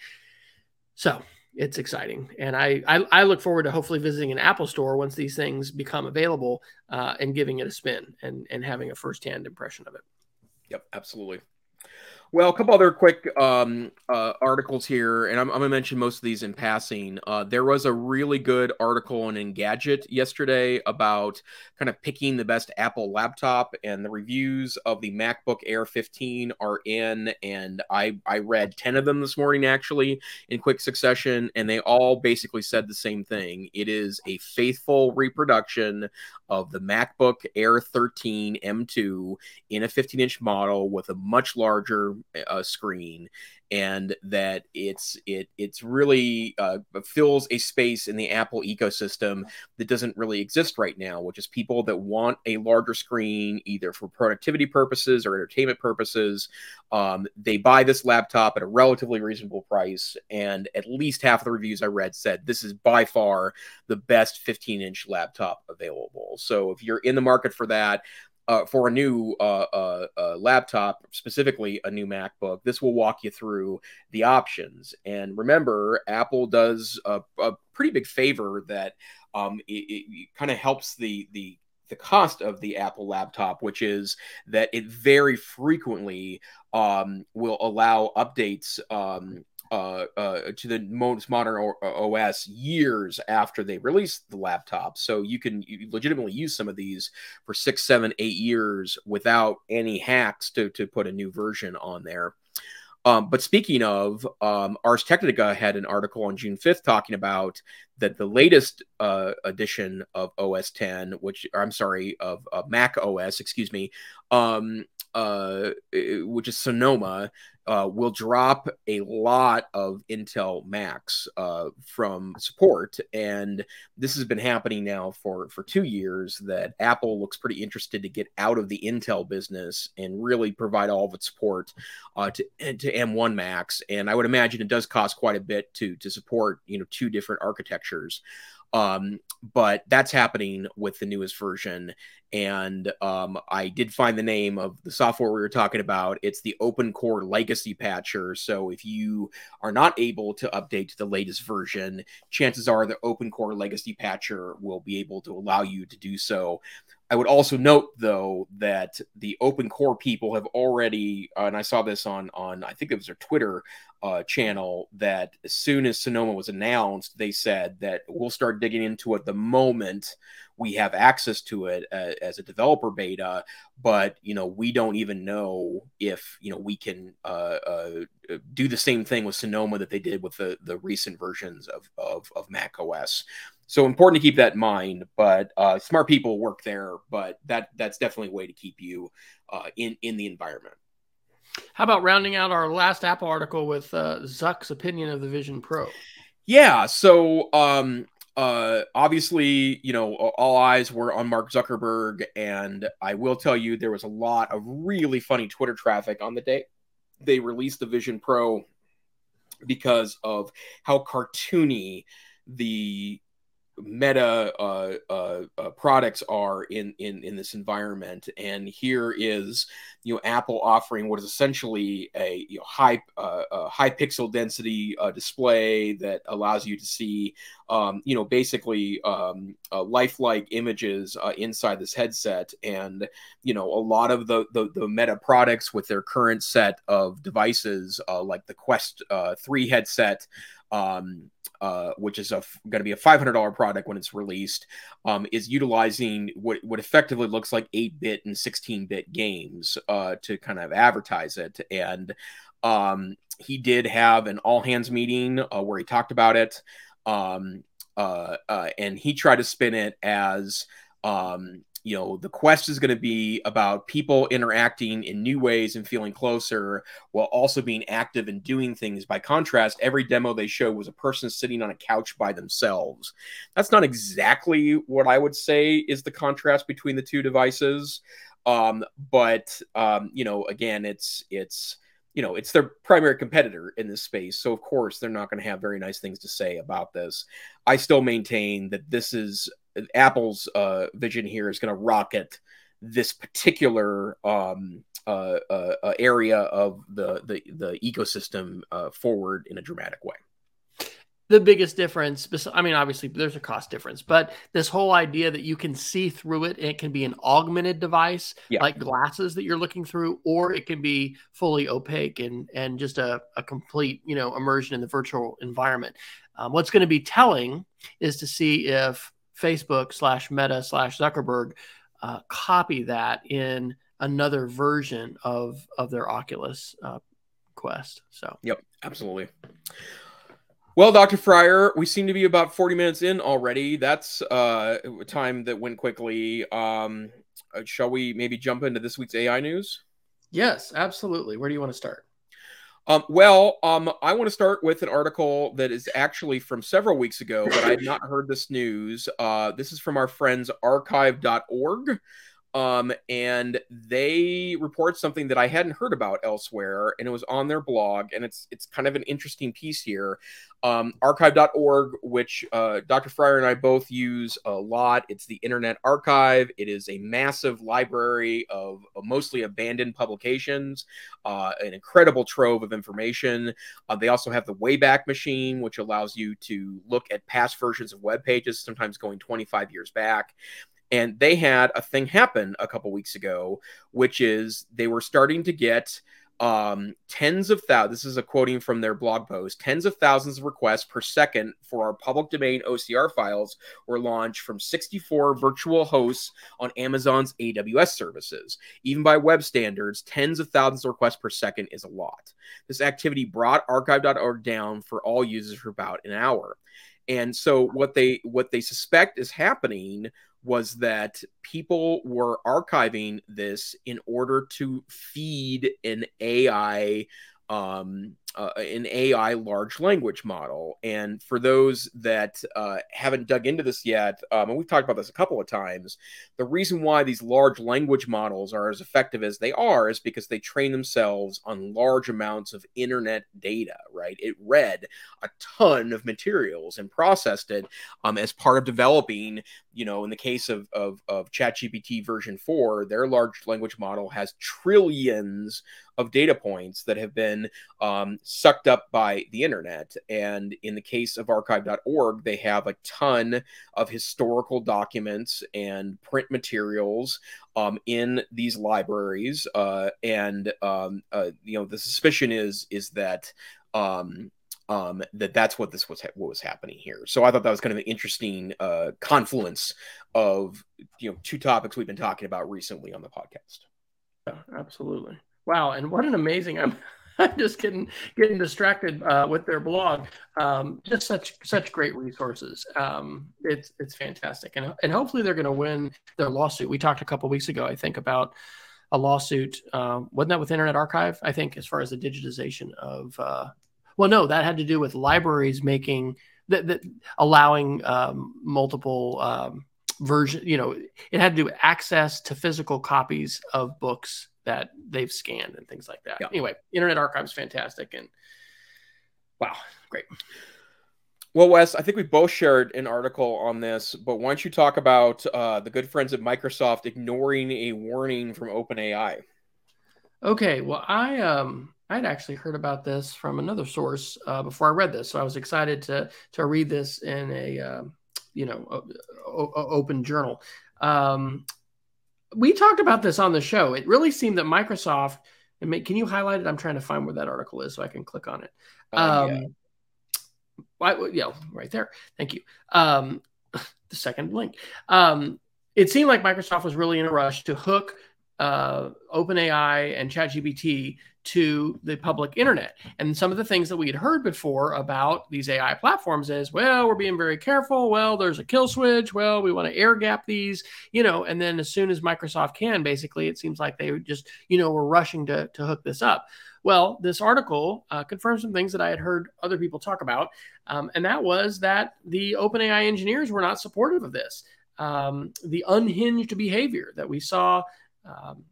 B: So it's exciting, and I, I, I look forward to hopefully visiting an Apple store once these things become available uh, and giving it a spin and and having a firsthand impression of it.
A: Yep, absolutely. Well, a couple other quick um, uh, articles here, and I'm, I'm, gonna mention most of these in passing. Uh, there was a really good article on Engadget yesterday about kind of picking the best Apple laptop, and the reviews of the MacBook Air 15 are in, and I I read 10 of them this morning actually in quick succession, and they all basically said the same thing. It is a faithful reproduction of the MacBook Air 13 M2 in a 15 inch model with a much larger uh, screen and that it's it it's really uh, fills a space in the Apple ecosystem that doesn't really exist right now, which is people that want a larger screen either for productivity purposes or entertainment purposes. Um, they buy this laptop at a relatively reasonable price, and at least half of the reviews I read said this is by far the best 15 inch laptop available. So if you're in the market for that, uh, for a new uh, uh, uh, laptop, specifically a new MacBook, this will walk you through the options. And remember, Apple does a, a pretty big favor that um, it, it kind of helps the the the cost of the Apple laptop, which is that it very frequently um, will allow updates um, uh, uh, to the most modern OS years after they released the laptop. So you can legitimately use some of these for six, seven, eight years without any hacks to, to put a new version on there. Um, but speaking of, um, Ars Technica had an article on June 5th talking about that the latest uh, edition of OS 10, which I'm sorry, of, of Mac OS, excuse me, um, uh, which is Sonoma, uh, will drop a lot of Intel Macs uh, from support, and this has been happening now for for two years. That Apple looks pretty interested to get out of the Intel business and really provide all of its support uh, to to M1 Macs, and I would imagine it does cost quite a bit to to support you know two different architectures. Um, but that's happening with the newest version. And um, I did find the name of the software we were talking about. It's the Open Core Legacy Patcher. So if you are not able to update to the latest version, chances are the Open Core Legacy Patcher will be able to allow you to do so. I would also note, though, that the open core people have already, uh, and I saw this on on I think it was their Twitter uh, channel, that as soon as Sonoma was announced, they said that we'll start digging into it the moment we have access to it uh, as a developer beta. But you know, we don't even know if you know we can uh, uh, do the same thing with Sonoma that they did with the the recent versions of of, of Mac OS. So important to keep that in mind. But uh, smart people work there, but that that's definitely a way to keep you uh, in in the environment.
B: How about rounding out our last Apple article with uh, Zuck's opinion of the Vision Pro?
A: Yeah. So um, uh, obviously, you know, all eyes were on Mark Zuckerberg, and I will tell you there was a lot of really funny Twitter traffic on the day they released the Vision Pro because of how cartoony the meta uh, uh, uh, products are in, in in this environment. And here is you know apple offering what is essentially a you know, high uh, high pixel density uh, display that allows you to see um, you know basically um, uh, lifelike images inside this headset. And you know a lot of the, the, the meta products with their current set of devices like the quest 3 headset um, uh, which is going to be a $500 product when it's released, um, is utilizing what, what effectively looks like 8 bit and 16 bit games uh, to kind of advertise it. And um, he did have an all hands meeting uh, where he talked about it. Um, uh, uh, and he tried to spin it as um, you know the quest is going to be about people interacting in new ways and feeling closer while also being active and doing things. By contrast every demo they showed was a person sitting on a couch by themselves. That's not exactly what i would say is the contrast between the two devices um, but um, you know again it's it's you know it's their primary competitor in this space so of course they're not going to have very nice things to say about this. I still maintain that this is Apple's uh, vision here is going to rocket this particular um, uh, uh, uh, area of the the, the ecosystem uh, forward in a dramatic way.
B: The biggest difference, I mean, obviously there's a cost difference, but this whole idea that you can see through it, it can be an augmented device yeah. like glasses that you're looking through, or it can be fully opaque and and just a, a complete you know immersion in the virtual environment. Um, what's going to be telling is to see if Facebook slash Meta slash Zuckerberg uh, copy that in another version of of their Oculus uh, Quest. So,
A: yep, absolutely. Well, Dr. Fryer, we seem to be about 40 minutes in already. That's uh, time that went quickly. Um, uh, shall we maybe jump into this week's AI news?
B: Yes, absolutely. Where do you want to start?
A: Um, well, um, I want to start with an article that is actually from several weeks ago, but I had not heard this news. Uh, this is from our friends archive.org. Um, and they report something that I hadn't heard about elsewhere, and it was on their blog, and it's it's kind of an interesting piece here. Um, archive.org, which uh, Dr. Fryer and I both use a lot. It's the Internet Archive. It is a massive library of, mostly abandoned publications, uh, an incredible trove of information. Uh, they also have the Wayback Machine, which allows you to look at past versions of web pages, sometimes going 25 years back and they had a thing happen a couple weeks ago, which is they were starting to get um, tens of thousands. This is a quoting from their blog post. Tens of thousands of requests per second for our public domain OCR files were launched from 64 virtual hosts on Amazon's AWS services. Even by web standards, tens of thousands of requests per second is a lot. This activity brought archive.org down for all users for about an hour. And so what they what they suspect is happening was that people were archiving this in order to feed an AI um, uh, an AI large language model. And for those that uh, haven't dug into this yet, um, and we've talked about this a couple of times, the reason why these large language models are as effective as they are is because they train themselves on large amounts of internet data, right? It read a ton of materials and processed it um, as part of developing, you know, in the case of, of, of ChatGPT version 4, their large language model has trillions of data points that have been um, sucked up by the internet. And in the case of archive.org, they have a ton of historical documents and print materials um, in these libraries. Uh, and um, uh, you know, the suspicion is is that um, um, that that's what this was ha- what was happening here. So I thought that was kind of an interesting uh, confluence of you know two topics we've been talking about recently on the podcast.
B: Yeah, absolutely. Wow, and what an amazing! I'm I'm just getting getting distracted uh, with their blog. Um, just such such great resources. Um, it's it's fantastic, and and hopefully they're going to win their lawsuit. We talked a couple weeks ago, I think, about a lawsuit. Um, wasn't that with Internet Archive? I think as far as the digitization of. Uh, well, no, that had to do with libraries making that, that allowing um, multiple um, version. You know, it had to do with access to physical copies of books that they've scanned and things like that. Yeah. Anyway, Internet Archive is fantastic and wow, great.
A: Well, Wes, I think we both shared an article on this, but why don't you talk about uh, the good friends at Microsoft ignoring a warning from OpenAI?
B: Okay, well, I um I'd actually heard about this from another source uh, before I read this, so I was excited to to read this in a uh, you know open journal. Um, we talked about this on the show. It really seemed that Microsoft. And can you highlight it? I'm trying to find where that article is so I can click on it. Uh, um, yeah. Why, yeah, right there. Thank you. Um, the second link. Um, it seemed like Microsoft was really in a rush to hook uh, OpenAI and ChatGPT to the public internet. And some of the things that we had heard before about these AI platforms is, well, we're being very careful. Well, there's a kill switch. Well, we want to air gap these, you know, and then as soon as Microsoft can, basically, it seems like they just, you know, were rushing to, to hook this up. Well, this article uh, confirms some things that I had heard other people talk about, um, and that was that the OpenAI engineers were not supportive of this. Um, the unhinged behavior that we saw um,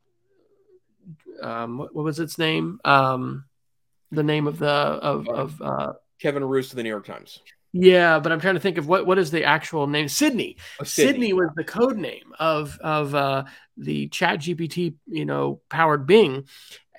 B: um, what, was its name? Um, the name of the of of uh,
A: Kevin Roose to the New York Times.
B: Yeah, but I'm trying to think of what what is the actual name. Sydney. Oh, Sydney. Sydney. was the code name of of uh, the Chat GPT, you know, powered Bing.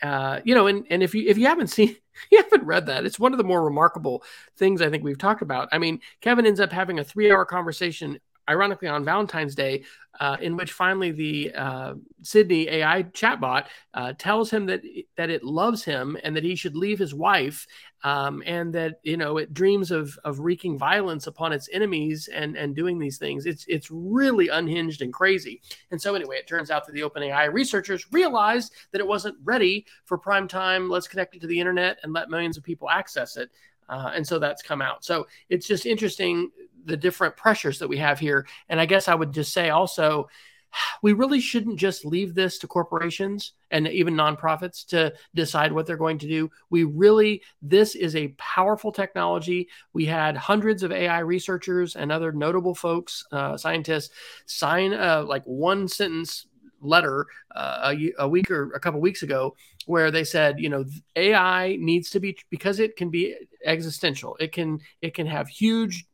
B: Uh, you know, and and if you if you haven't seen you haven't read that, it's one of the more remarkable things I think we've talked about. I mean, Kevin ends up having a three hour conversation ironically on Valentine's Day, uh, in which finally the uh, Sydney AI chatbot uh, tells him that that it loves him and that he should leave his wife, um, and that you know it dreams of of wreaking violence upon its enemies and and doing these things. It's it's really unhinged and crazy. And so anyway, it turns out that the OpenAI researchers realized that it wasn't ready for prime time. Let's connect it to the internet and let millions of people access it. Uh, and so that's come out. So it's just interesting the different pressures that we have here. And I guess I would just say also, we really shouldn't just leave this to corporations and even nonprofits to decide what they're going to do. We really, this is a powerful technology. We had hundreds of AI researchers and other notable folks, uh, scientists, sign like one sentence letter uh, a, a, week or a couple weeks ago where they said you know ai needs to be because it can be existential it can it can have huge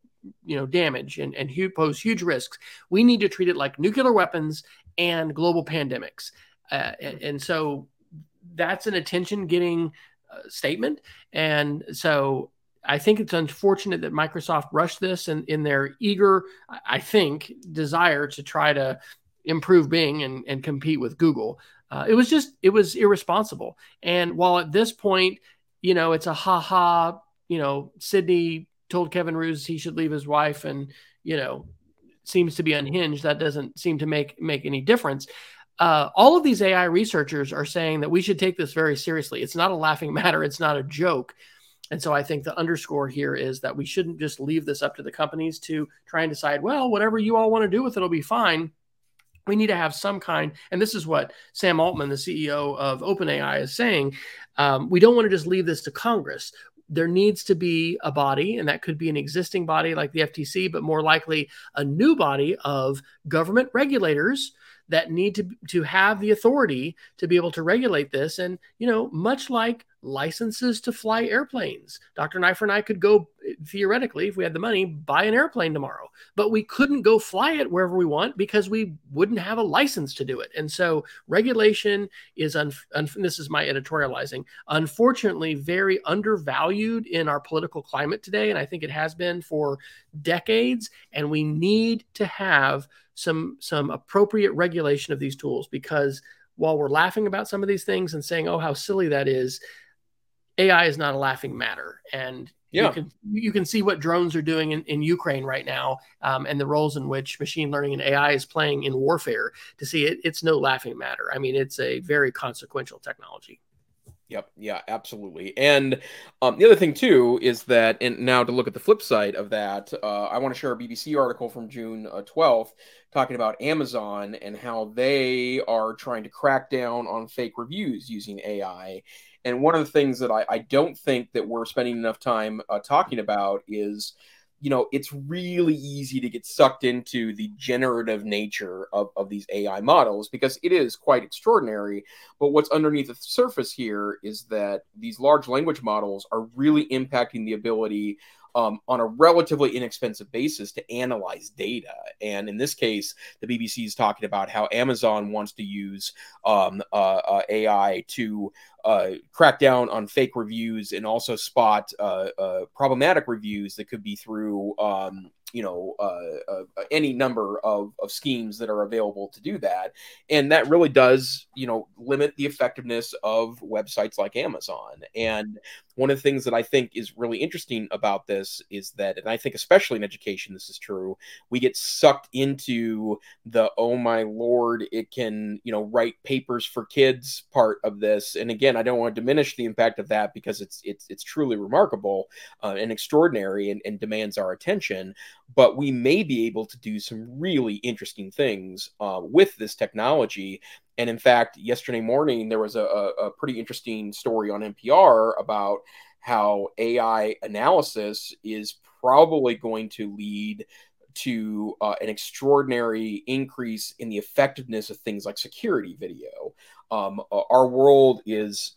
B: you know damage and, and huge, pose huge risks we need to treat it like nuclear weapons and global pandemics. Uh, and, and, so that's an attention getting uh, statement. And so i think it's unfortunate that microsoft rushed this in, in their eager i think desire to try to improve bing and, and compete with google. Uh, it was just it was irresponsible. And while at this point you know it's a ha ha you know sydney told Kevin Roose he should leave his wife and, you know, seems to be unhinged. That doesn't seem to make make any difference. Uh, all of these AI researchers are saying that we should take this very seriously. It's not a laughing matter. It's not a joke. And so I think the underscore here is that we shouldn't just leave this up to the companies to try and decide, well, whatever you all want to do with it will be fine. We need to have some kind, and this is what Sam Altman, the CEO of OpenAI, is saying. Um, we don't want to just leave this to Congress there needs to be a body, and that could be an existing body like the FTC, but more likely a new body of government regulators that need to to have the authority to be able to regulate this. And you know much like licenses to fly airplanes. Dr Neiffer and i could go theoretically if we had the money buy an airplane tomorrow. But we couldn't go fly it wherever we want because we wouldn't have a license to do it. And so regulation is un, un this is my editorializing unfortunately very undervalued in our political climate today. And i think it has been for decades. And we need to have some some appropriate regulation of these tools because while we're laughing about some of these things and saying oh how silly that is ai is not a laughing matter and yeah. you can you can see what drones are doing in, in ukraine right now um, and the roles in which machine learning and ai is playing in warfare to see it, it's no laughing matter i mean it's a very consequential technology
A: Yep. Yeah, absolutely. And um, the other thing too is that, and now to look at the flip side of that, uh, I want to share a BBC article from June uh, 12th talking about Amazon and how they are trying to crack down on fake reviews using AI. And one of the things that I, I don't think that we're spending enough time uh, talking about is you know, it's really easy to get sucked into the generative nature of, of these AI models because it is quite extraordinary. But what's underneath the surface here is that these large language models are really impacting the ability um, on a relatively inexpensive basis to analyze data. And in this case, the BBC is talking about how Amazon wants to use um, uh, uh, AI to uh, crack down on fake reviews and also spot uh, uh, problematic reviews that could be through um, you know uh, any number of, of schemes that are available to do that and that really does you know limit the effectiveness of websites like amazon and one of the things that i think is really interesting about this is that and i think especially in education this is true we get sucked into the oh my lord it can you know write papers for kids part of this and again i don't want to diminish the impact of that because it's it's it's truly remarkable uh, and extraordinary and, and demands our attention but we may be able to do some really interesting things uh, with this technology. And in fact, yesterday morning, there was a, a pretty interesting story on NPR about how AI analysis is probably going to lead to uh, an extraordinary increase in the effectiveness of things like security video. Um, our world is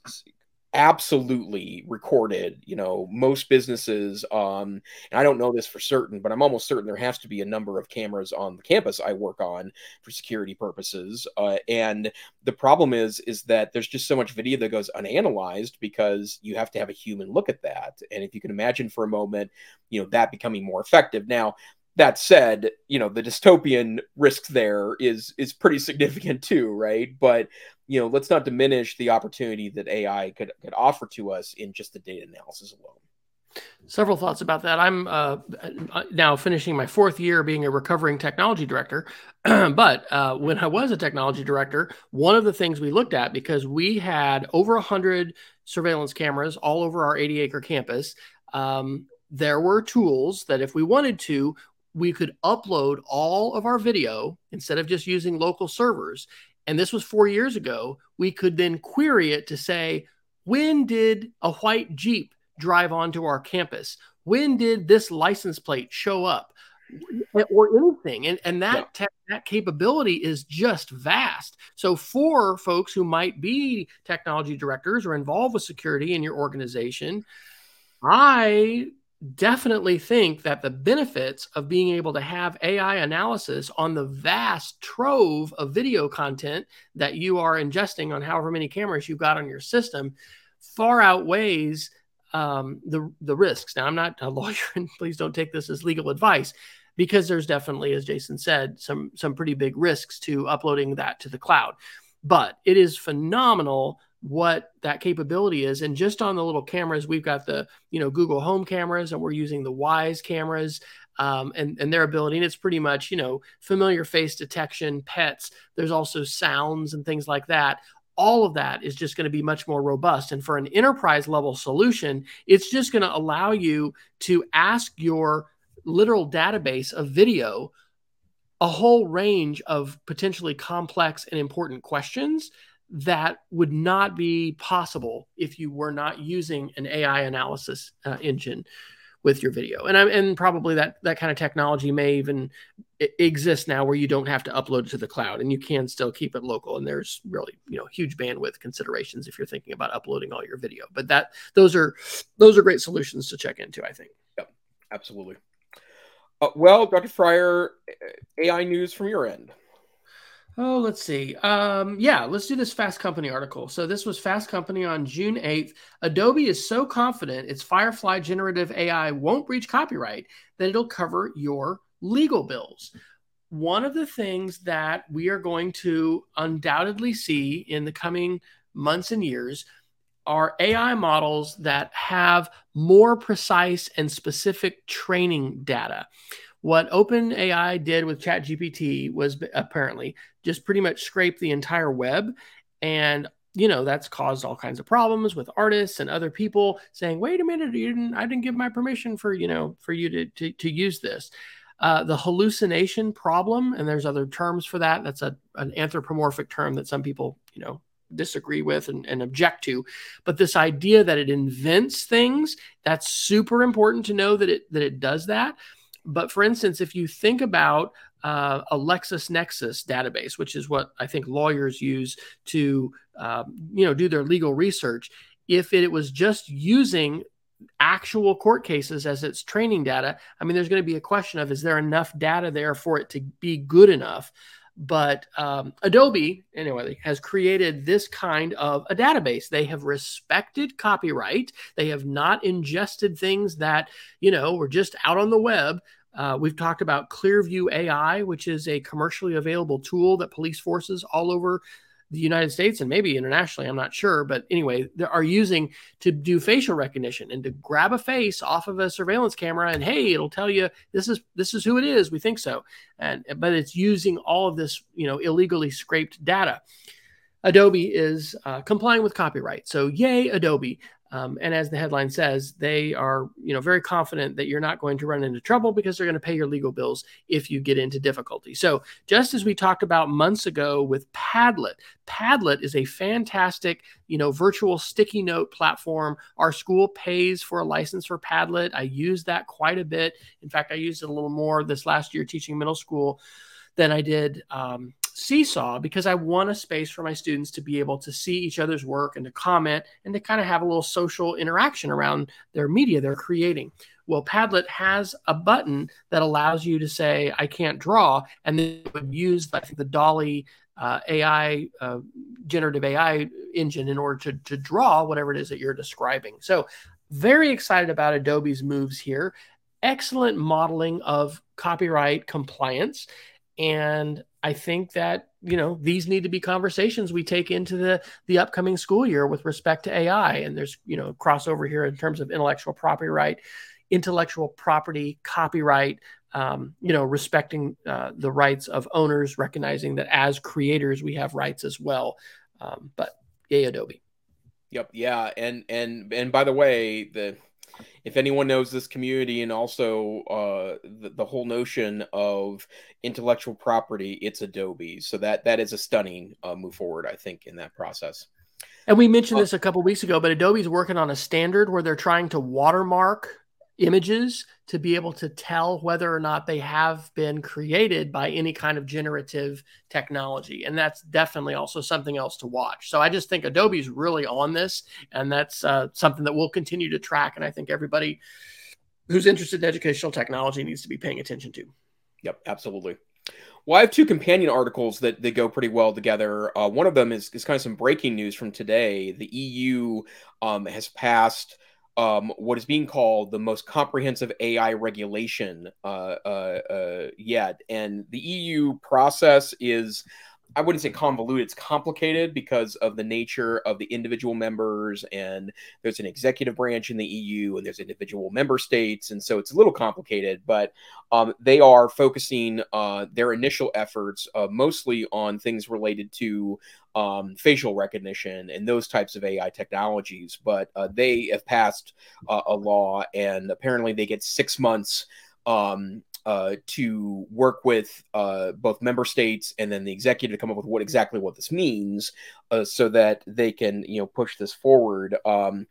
A: absolutely recorded you know most businesses um and i don't know this for certain but i'm almost certain there has to be a number of cameras on the campus i work on for security purposes uh, and the problem is is that there's just so much video that goes unanalyzed because you have to have a human look at that and if you can imagine for a moment you know that becoming more effective now that said, you know, the dystopian risk there is is pretty significant too, right? But you know, let's not diminish the opportunity that AI could could offer to us in just the data analysis alone.
B: Several thoughts about that. I'm uh, now finishing my fourth year being a recovering technology director. but uh, when I was a technology director, one of the things we looked at because we had over 100 surveillance cameras all over our 80 acre campus, um, there were tools that if we wanted to, we could upload all of our video instead of just using local servers. And this was four years ago. We could then query it to say, when did a white Jeep drive onto our campus? When did this license plate show up? Or anything. And, and that, yeah. te- that capability is just vast. So, for folks who might be technology directors or involved with security in your organization, I definitely think that the benefits of being able to have AI analysis on the vast trove of video content that you are ingesting on however many cameras you've got on your system far outweighs um, the the risks. Now, I'm not a lawyer, and please don't take this as legal advice, because there's definitely, as Jason said, some some pretty big risks to uploading that to the cloud. But it is phenomenal what that capability is. And just on the little cameras, we've got the, you know, Google Home cameras and we're using the Wyze cameras um, and, and their ability. And it's pretty much, you know, familiar face detection, pets. There's also sounds and things like that. all of that is just going to be much more robust. And for an enterprise level solution, it's just going to allow you to ask your literal database of video a whole range of potentially complex and important questions that would not be possible if you were not using an AI analysis uh, engine with your video. And I'm, and probably that that kind of technology may even exist now where you don't have to upload it to the cloud and you can still keep it local and there's really, you know, huge bandwidth considerations if you're thinking about uploading all your video. But that those are those are great solutions to check into, I think.
A: Yep. Absolutely. Uh, well, Dr. Fryer, AI news from your end.
B: Oh, let's see. Um, yeah, let's do this Fast Company article. So this was Fast Company on June 8th. Adobe is so confident its Firefly generative AI won't breach copyright that it'll cover your legal bills. One of the things that we are going to undoubtedly see in the coming months and years are AI models that have more precise and specific training data. What OpenAI did with ChatGPT was apparently just pretty much scrape the entire web. And, you know, that's caused all kinds of problems with artists and other people saying, wait a minute, you didn't, I didn't give my permission for, you know, for you to, to, to use this. Uh, the hallucination problem, and there's other terms for that. That's a, an anthropomorphic term that some people, you know, disagree with and, and, object to but this idea that it invents things that's super important to know that it that it does that but for instance, if you think about uh, a LexisNexis database, which is what I think lawyers use to, um, you know, do their legal research, if it was just using actual court cases as its training data, I mean, there's going to be a question of is there enough data there for it to be good enough? But um, Adobe, anyway, has created this kind of a database. They have respected copyright. They have not ingested things that, you know, were just out on the web. Uh, we've talked about Clearview AI, which is a commercially available tool that police forces all over the United States and maybe internationally, I'm not sure, but anyway, they are using to do facial recognition and to grab a face off of a surveillance camera and hey, it'll tell you this is this is who it is. We think so, and but it's using all of this you know illegally scraped data. Adobe is uh, complying with copyright, so yay Adobe. Um, and as the headline says, they are, you know, very confident that you're not going to run into trouble because they're going to pay your legal bills if you get into difficulty. So, just as we talked about months ago with Padlet, Padlet is a fantastic, you know, virtual sticky note platform. Our school pays for a license for Padlet. I use that quite a bit. In fact, I used it a little more this last year teaching middle school than I did um, Seesaw because I want a space for my students to be able to see each other's work and to comment and to kind of have a little social interaction around their media they're creating. Well, Padlet has a button that allows you to say, I can't draw, and then it would use, I think, the DALL-E uh, AI, uh, generative AI engine in order to, to draw whatever it is that you're describing. So, very excited about Adobe's moves here. Excellent modeling of copyright compliance. And I think that you know these need to be conversations we take into the the upcoming school year with respect to AI. And there's you know crossover here in terms of intellectual property right, intellectual property, copyright. Um, you know, respecting uh, the rights of owners, recognizing that as creators we have rights as well. Um, but yay, Adobe.
A: Yep. Yeah. And and and by the way, the if anyone knows this community and also uh, the, the, whole notion of intellectual property, it's Adobe. So that that is a stunning uh, move forward, I think, in that process.
B: And we mentioned uh, this a couple weeks ago, but Adobe's working on a standard where they're trying to watermark images to be able to tell whether or not they have been created by any kind of generative technology. And that's definitely also something else to watch. So I just think Adobe's really on this, and that's uh, something that we'll continue to track. And I think everybody who's interested in educational technology needs to be paying attention to.
A: Yep, absolutely. Well, I have two companion articles that, that go pretty well together. Uh, one of them is, is kind of some breaking news from today. The EU um, has passed um, what is being called the most comprehensive AI regulation uh, uh, uh, yet. And the EU process is I wouldn't say convoluted, it's complicated because of the nature of the individual members, and there's an executive branch in the EU, and there's individual member states, and so it's a little complicated. But um, they are focusing uh, their initial efforts uh, mostly on things related to um, facial recognition and those types of AI technologies. But uh, they have passed uh, a law, and apparently they get six months um, uh, to work with uh, both member states and then the executive to come up with what exactly what this means, uh, so that they can you know push this forward. Um,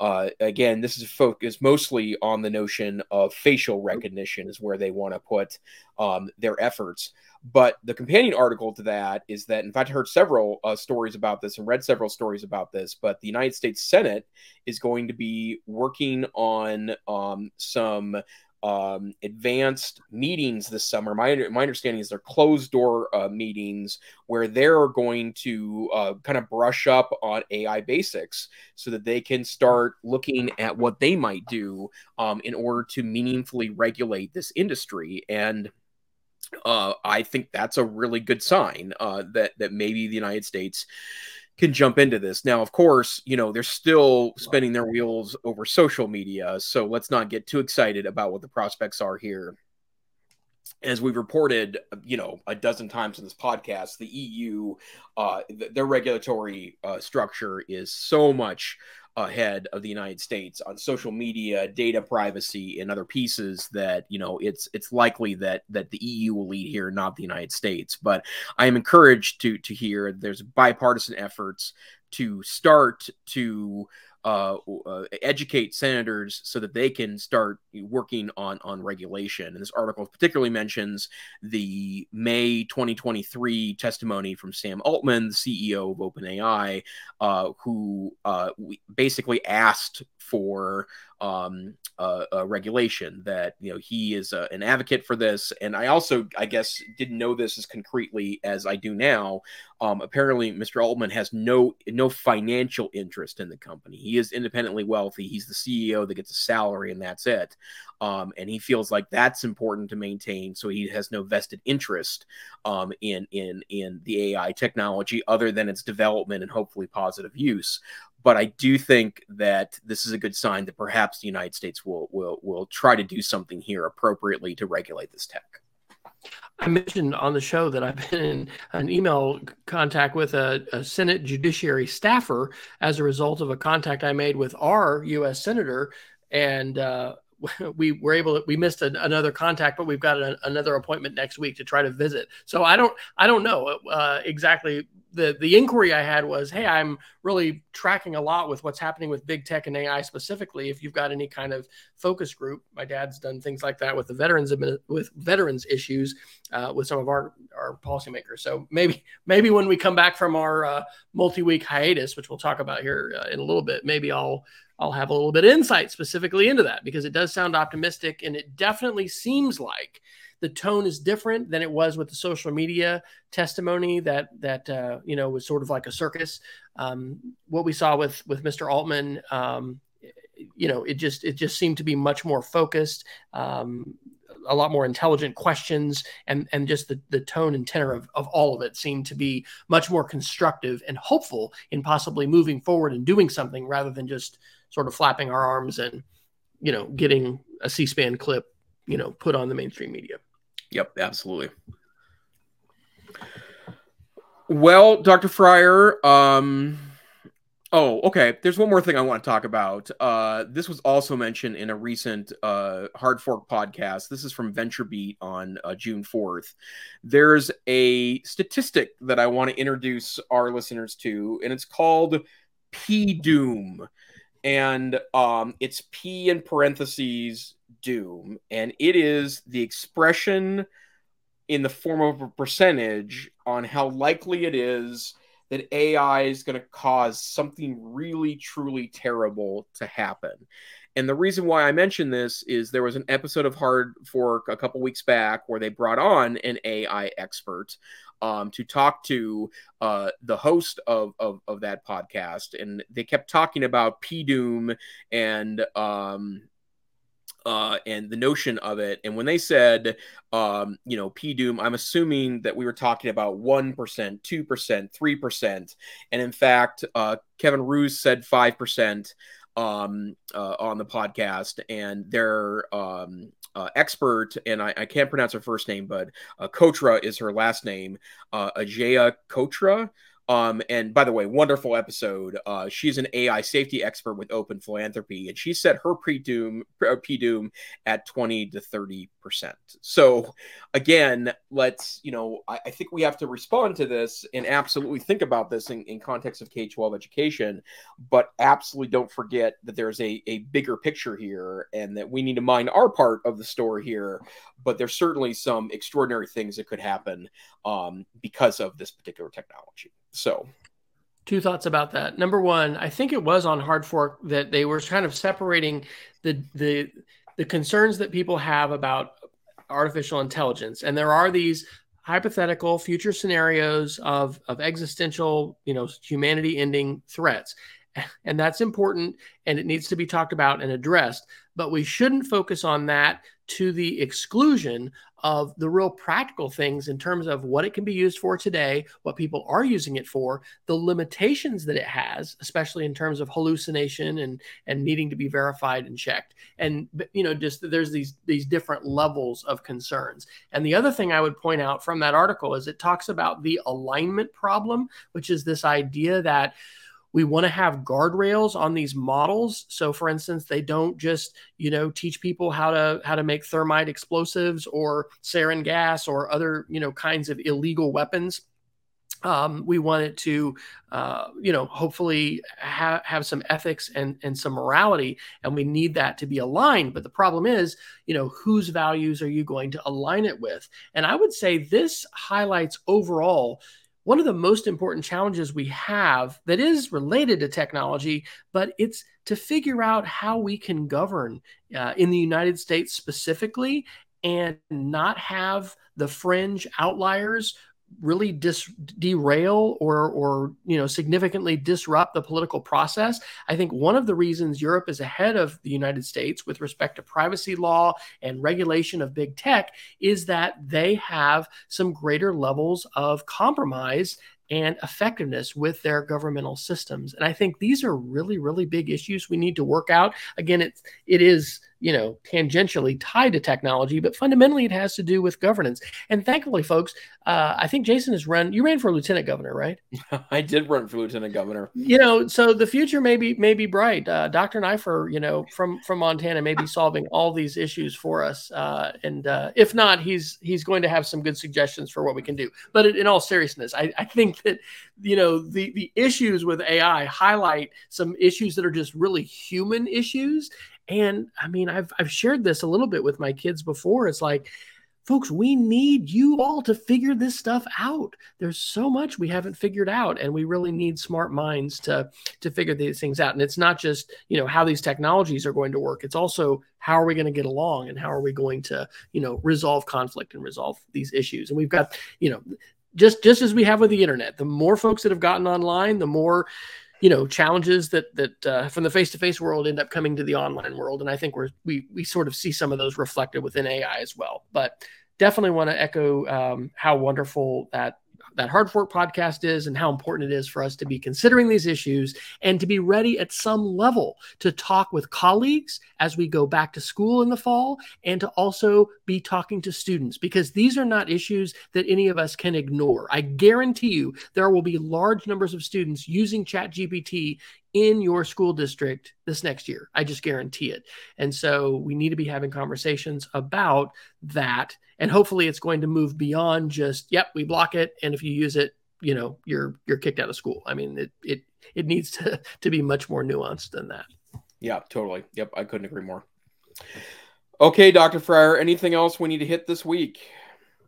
A: uh, again, this is focused mostly on the notion of facial recognition is where they want to put um, their efforts. But the companion article to that is that, in fact, I heard several uh, stories about this and read several stories about this. But the United States Senate is going to be working on um, some um, advanced meetings this summer. My, my understanding is they're closed door uh, meetings where they're going to uh, kind of brush up on AI basics so that they can start looking at what they might do um, in order to meaningfully regulate this industry. And uh, I think that's a really good sign uh, that that maybe the United States can jump into this. Now, of course, you know, they're still spinning their wheels over social media. So let's not get too excited about what the prospects are here. As we've reported, you know, a dozen times in this podcast, the EU, uh, th- their regulatory uh, structure is so much ahead of the United States on social media, data privacy, and other pieces that you know it's it's likely that that the EU will lead here, not the United States. But I am encouraged to to hear there's bipartisan efforts to start to uh, uh, educate senators so that they can start working on on regulation. And this article particularly mentions the May 2023 testimony from Sam Altman, the CEO of OpenAI, uh, who uh, basically asked for um, regulation that you know he is uh, an advocate for this. And i also i guess didn't know this as concretely as i do now. Um, apparently mr altman has no no financial interest in the company. He is independently wealthy. He's the ceo that gets a salary and that's it. Um, and he feels like that's important to maintain so he has no vested interest um, in in in the ai technology other than its development and hopefully positive use but I do think that this is a good sign that perhaps the United States will will will try to do something here appropriately to regulate this tech.
B: I mentioned on the show that I've been in an email contact with a, a, Senate Judiciary staffer as a result of a contact I made with our U.S. Senator, and uh, we were able to, we missed an, another contact, but we've got another appointment next week to try to visit. So I don't I don't know uh, exactly the the inquiry I had was, hey, I'm really tracking a lot with what's happening with big tech and AI specifically. If you've got any kind of focus group, my dad's done things like that with the veterans with veterans issues uh, with some of our our policymakers. So maybe maybe when we come back from our uh, multi week hiatus, which we'll talk about here uh, in a little bit, maybe I'll I'll have a little bit of insight specifically into that because it does sound optimistic and it definitely seems like the tone is different than it was with the social media testimony that that uh, you know was sort of like a circus. Um, what we saw with with Mr. Altman, um, you know, it just it just seemed to be much more focused. Um, a lot more intelligent questions and and just the, the tone and tenor of, of all of it seemed to be much more constructive and hopeful in possibly moving forward and doing something rather than just sort of flapping our arms and you know getting a c-span clip you know put on the mainstream media
A: Yep, absolutely. Well, Dr. Fryer, um, oh, okay. There's one more thing I want to talk about. Uh, this was also mentioned in a recent uh, Hard Fork podcast. This is from VentureBeat on uh, June 4th. There's a statistic that I want to introduce our listeners to, and it's called P Doom. And um, it's P in parentheses doom, and it is the expression in the form of a percentage on how likely it is that AI is going to cause something really, truly terrible to happen. And the reason why I mention this is there was an episode of Hard Fork a couple weeks back where they brought on an AI expert um, to talk to uh, the host of, of, of that podcast, and they kept talking about P Doom and um, uh, and the notion of it. And when they said, um, you know, P Doom, I'm assuming that we were talking about 1%, 2%, 3%. And in fact, uh, Kevin Roose said 5% um, uh, on the podcast. And their um, uh, expert, and I, I, can't pronounce her first name, but uh, Cotra is her last name, uh, Ajeya Cotra. Um, and by the way, wonderful episode. Uh, she's an AI safety expert with Open Philanthropy, and she set her pre-doom P-doom at 20 to 30 percent. So again, let's you know, I, I, think we have to respond to this and absolutely think about this in, in context of K-12 education, but absolutely don't forget that there's a, a bigger picture here and that we need to mind our part of the story here. But there's certainly some extraordinary things that could happen um, because of this particular technology. So,
B: two thoughts about that. Number one, I think it was on Hard Fork that they were kind of separating the the the concerns that people have about artificial intelligence, and there are these hypothetical future scenarios of of existential, you know, humanity ending threats. And that's important and it needs to be talked about and addressed. But we shouldn't focus on that to the exclusion of the real practical things in terms of what it can be used for today, what people are using it for, the limitations that it has, especially in terms of hallucination and and needing to be verified and checked. And you know, just there's these these different levels of concerns. And the other thing I would point out from that article is it talks about the alignment problem, which is this idea that we want to have guardrails on these models so for instance they don't just you know teach people how to how to make thermite explosives or sarin gas or other you know kinds of illegal weapons um, we want it to, uh, you know, hopefully ha- have some ethics and, and some morality, and we need that to be aligned. But the problem is, you know, whose values are you going to align it with? And I would say this highlights overall one of the most important challenges we have that is related to technology, but it's to figure out how we can govern uh, in the United States specifically and not have the fringe outliers really dis- derail or or you know significantly disrupt the political process. I think one of the reasons europe is ahead of the united states with respect to privacy law and regulation of big tech is that they have some greater levels of compromise and effectiveness with their governmental systems. And i think these are really really big issues we need to work out. Again it's it is you know, tangentially tied to technology, but fundamentally it has to do with governance. And thankfully, folks, uh, I think Jason has run. You ran for lieutenant governor, right?
A: I did run for lieutenant governor.
B: You know, so the future may be may be bright. Uh, Dr. Neiffer, you know, from from Montana, may be solving all these issues for us. Uh, and uh, if not, he's he's going to have some good suggestions for what we can do. But in all seriousness, I, I think that you know the the issues with AI highlight some issues that are just really human issues and I mean, I've I've shared this a little bit with my kids before. It's like, folks, we need you all to figure this stuff out. There's so much we haven't figured out, and we really need smart minds to to figure these things out. And it's not just you know how these technologies are going to work. It's also how are we going to get along and how are we going to you know resolve conflict and resolve these issues. And we've got you know just just as we have with the internet, the more folks that have gotten online, the more you know challenges that that uh, from the face-to-face world end up coming to the online world and i think we're we we sort of see some of those reflected within ai as well. But definitely want to echo um, how wonderful that that Hard Fork podcast is and how important it is for us to be considering these issues and to be ready at some level to talk with colleagues as we go back to school in the fall and to also be talking to students because these are not issues that any of us can ignore. I guarantee you there will be large numbers of students using ChatGPT in your school district this next year. I just guarantee it. And so we need to be having conversations about that. And hopefully it's going to move beyond just, yep, we block it. And if you use it, you know, you're you're kicked out of school. I mean, it it it needs to to be much more nuanced than that.
A: Yeah, totally. Yep, I couldn't agree more. Okay, Dr. Fryer, anything else we need to hit this week?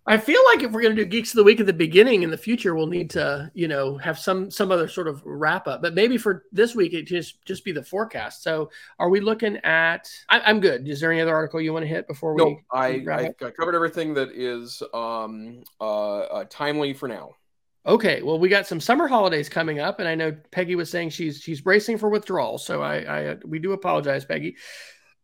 B: I feel like if we're going to do Geeks of the Week at the beginning in the future, we'll need to, you know, have some some other sort of wrap up. But maybe for this week, it just just be the forecast. So, are we looking at? I, am good. Is there any other article you want to hit before we?
A: No, I, I, I covered everything that is um, uh, uh, timely for now.
B: Okay, well, we got some summer holidays coming up, and I know Peggy was saying she's she's bracing for withdrawal. So I, I we do apologize, Peggy.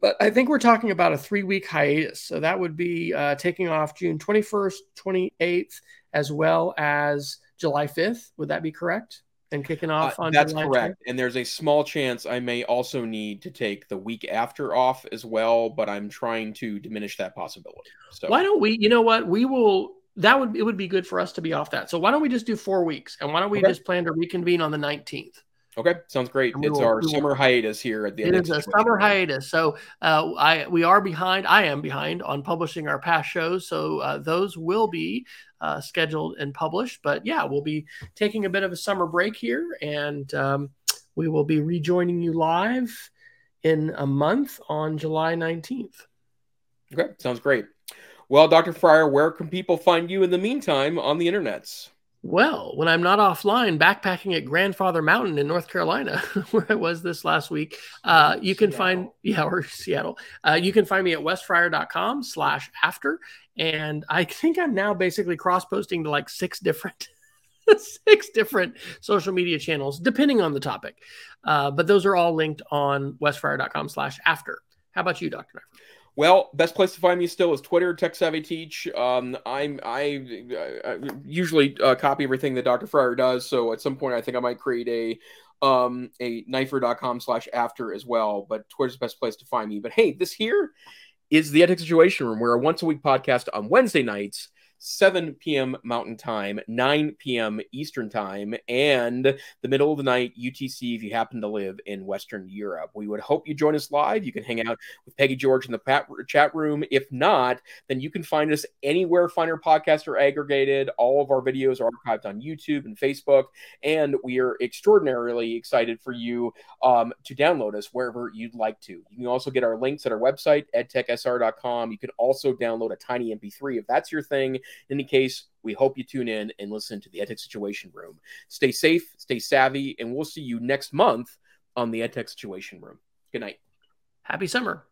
B: But I think we're talking about a three week hiatus. So that would be uh, taking off June 21st, 28th, as well as July 5th. Would that be correct? And kicking off uh, on
A: that's July correct. 10th? And there's a small chance I may also need to take the week after off as well, but I'm trying to diminish that possibility. So
B: why don't we? You know what? We will. That would it would be good for us to be off that. So why don't we just do four weeks? And why don't we okay. just plan to reconvene on the 19th?
A: Okay, sounds great. It's will, our summer hiatus here at the
B: end. It is a summer hiatus, so uh, I we are behind. I am behind on publishing our past shows, so uh, those will be uh, scheduled and published. But yeah, we'll be taking a bit of a summer break here, and um, we will be rejoining you live in a month on July nineteenth.
A: Okay, sounds great. Well, Dr. Fryer, where can people find you in the meantime on the internets?
B: Well, when I'm not offline backpacking at Grandfather Mountain in North Carolina, where I was this last week, uh, you can Seattle. find, yeah, or Seattle. Uh, you can find me at wesfryer.com slash after. And I think I'm now basically cross posting to like six different. six different social media channels depending on the topic uh, but those are all linked on wesfryer.com slash after how about you dr
A: well, best place to find me still is Twitter, Tech Savvy Teach. Um, I'm I, I usually uh, copy everything that Dr. Fryer does, so at some point I think I might create a um a neiffer.com slash after as well. But Twitter's the best place to find me. But hey, this here is the EdTech Situation Room, where a once a week podcast on Wednesday nights 7 p.m. Mountain Time, 9 p.m. Eastern Time, and the middle of the night UTC if you happen to live in Western Europe. We would hope you join us live. You can hang out with Peggy George in the chat room. If not, then you can find us anywhere finer podcasts are aggregated. All of our videos are archived on YouTube and Facebook, and we are extraordinarily excited for you um, to download us wherever you'd like to. You can also get our links at our website, edtechsr.com. You can also download a tiny MP3 if that's your thing. In any case, we hope you tune in and listen to the EdTech Situation Room. Stay safe, stay savvy, and we'll see you next month on the EdTech Situation Room. Good night.
B: Happy summer.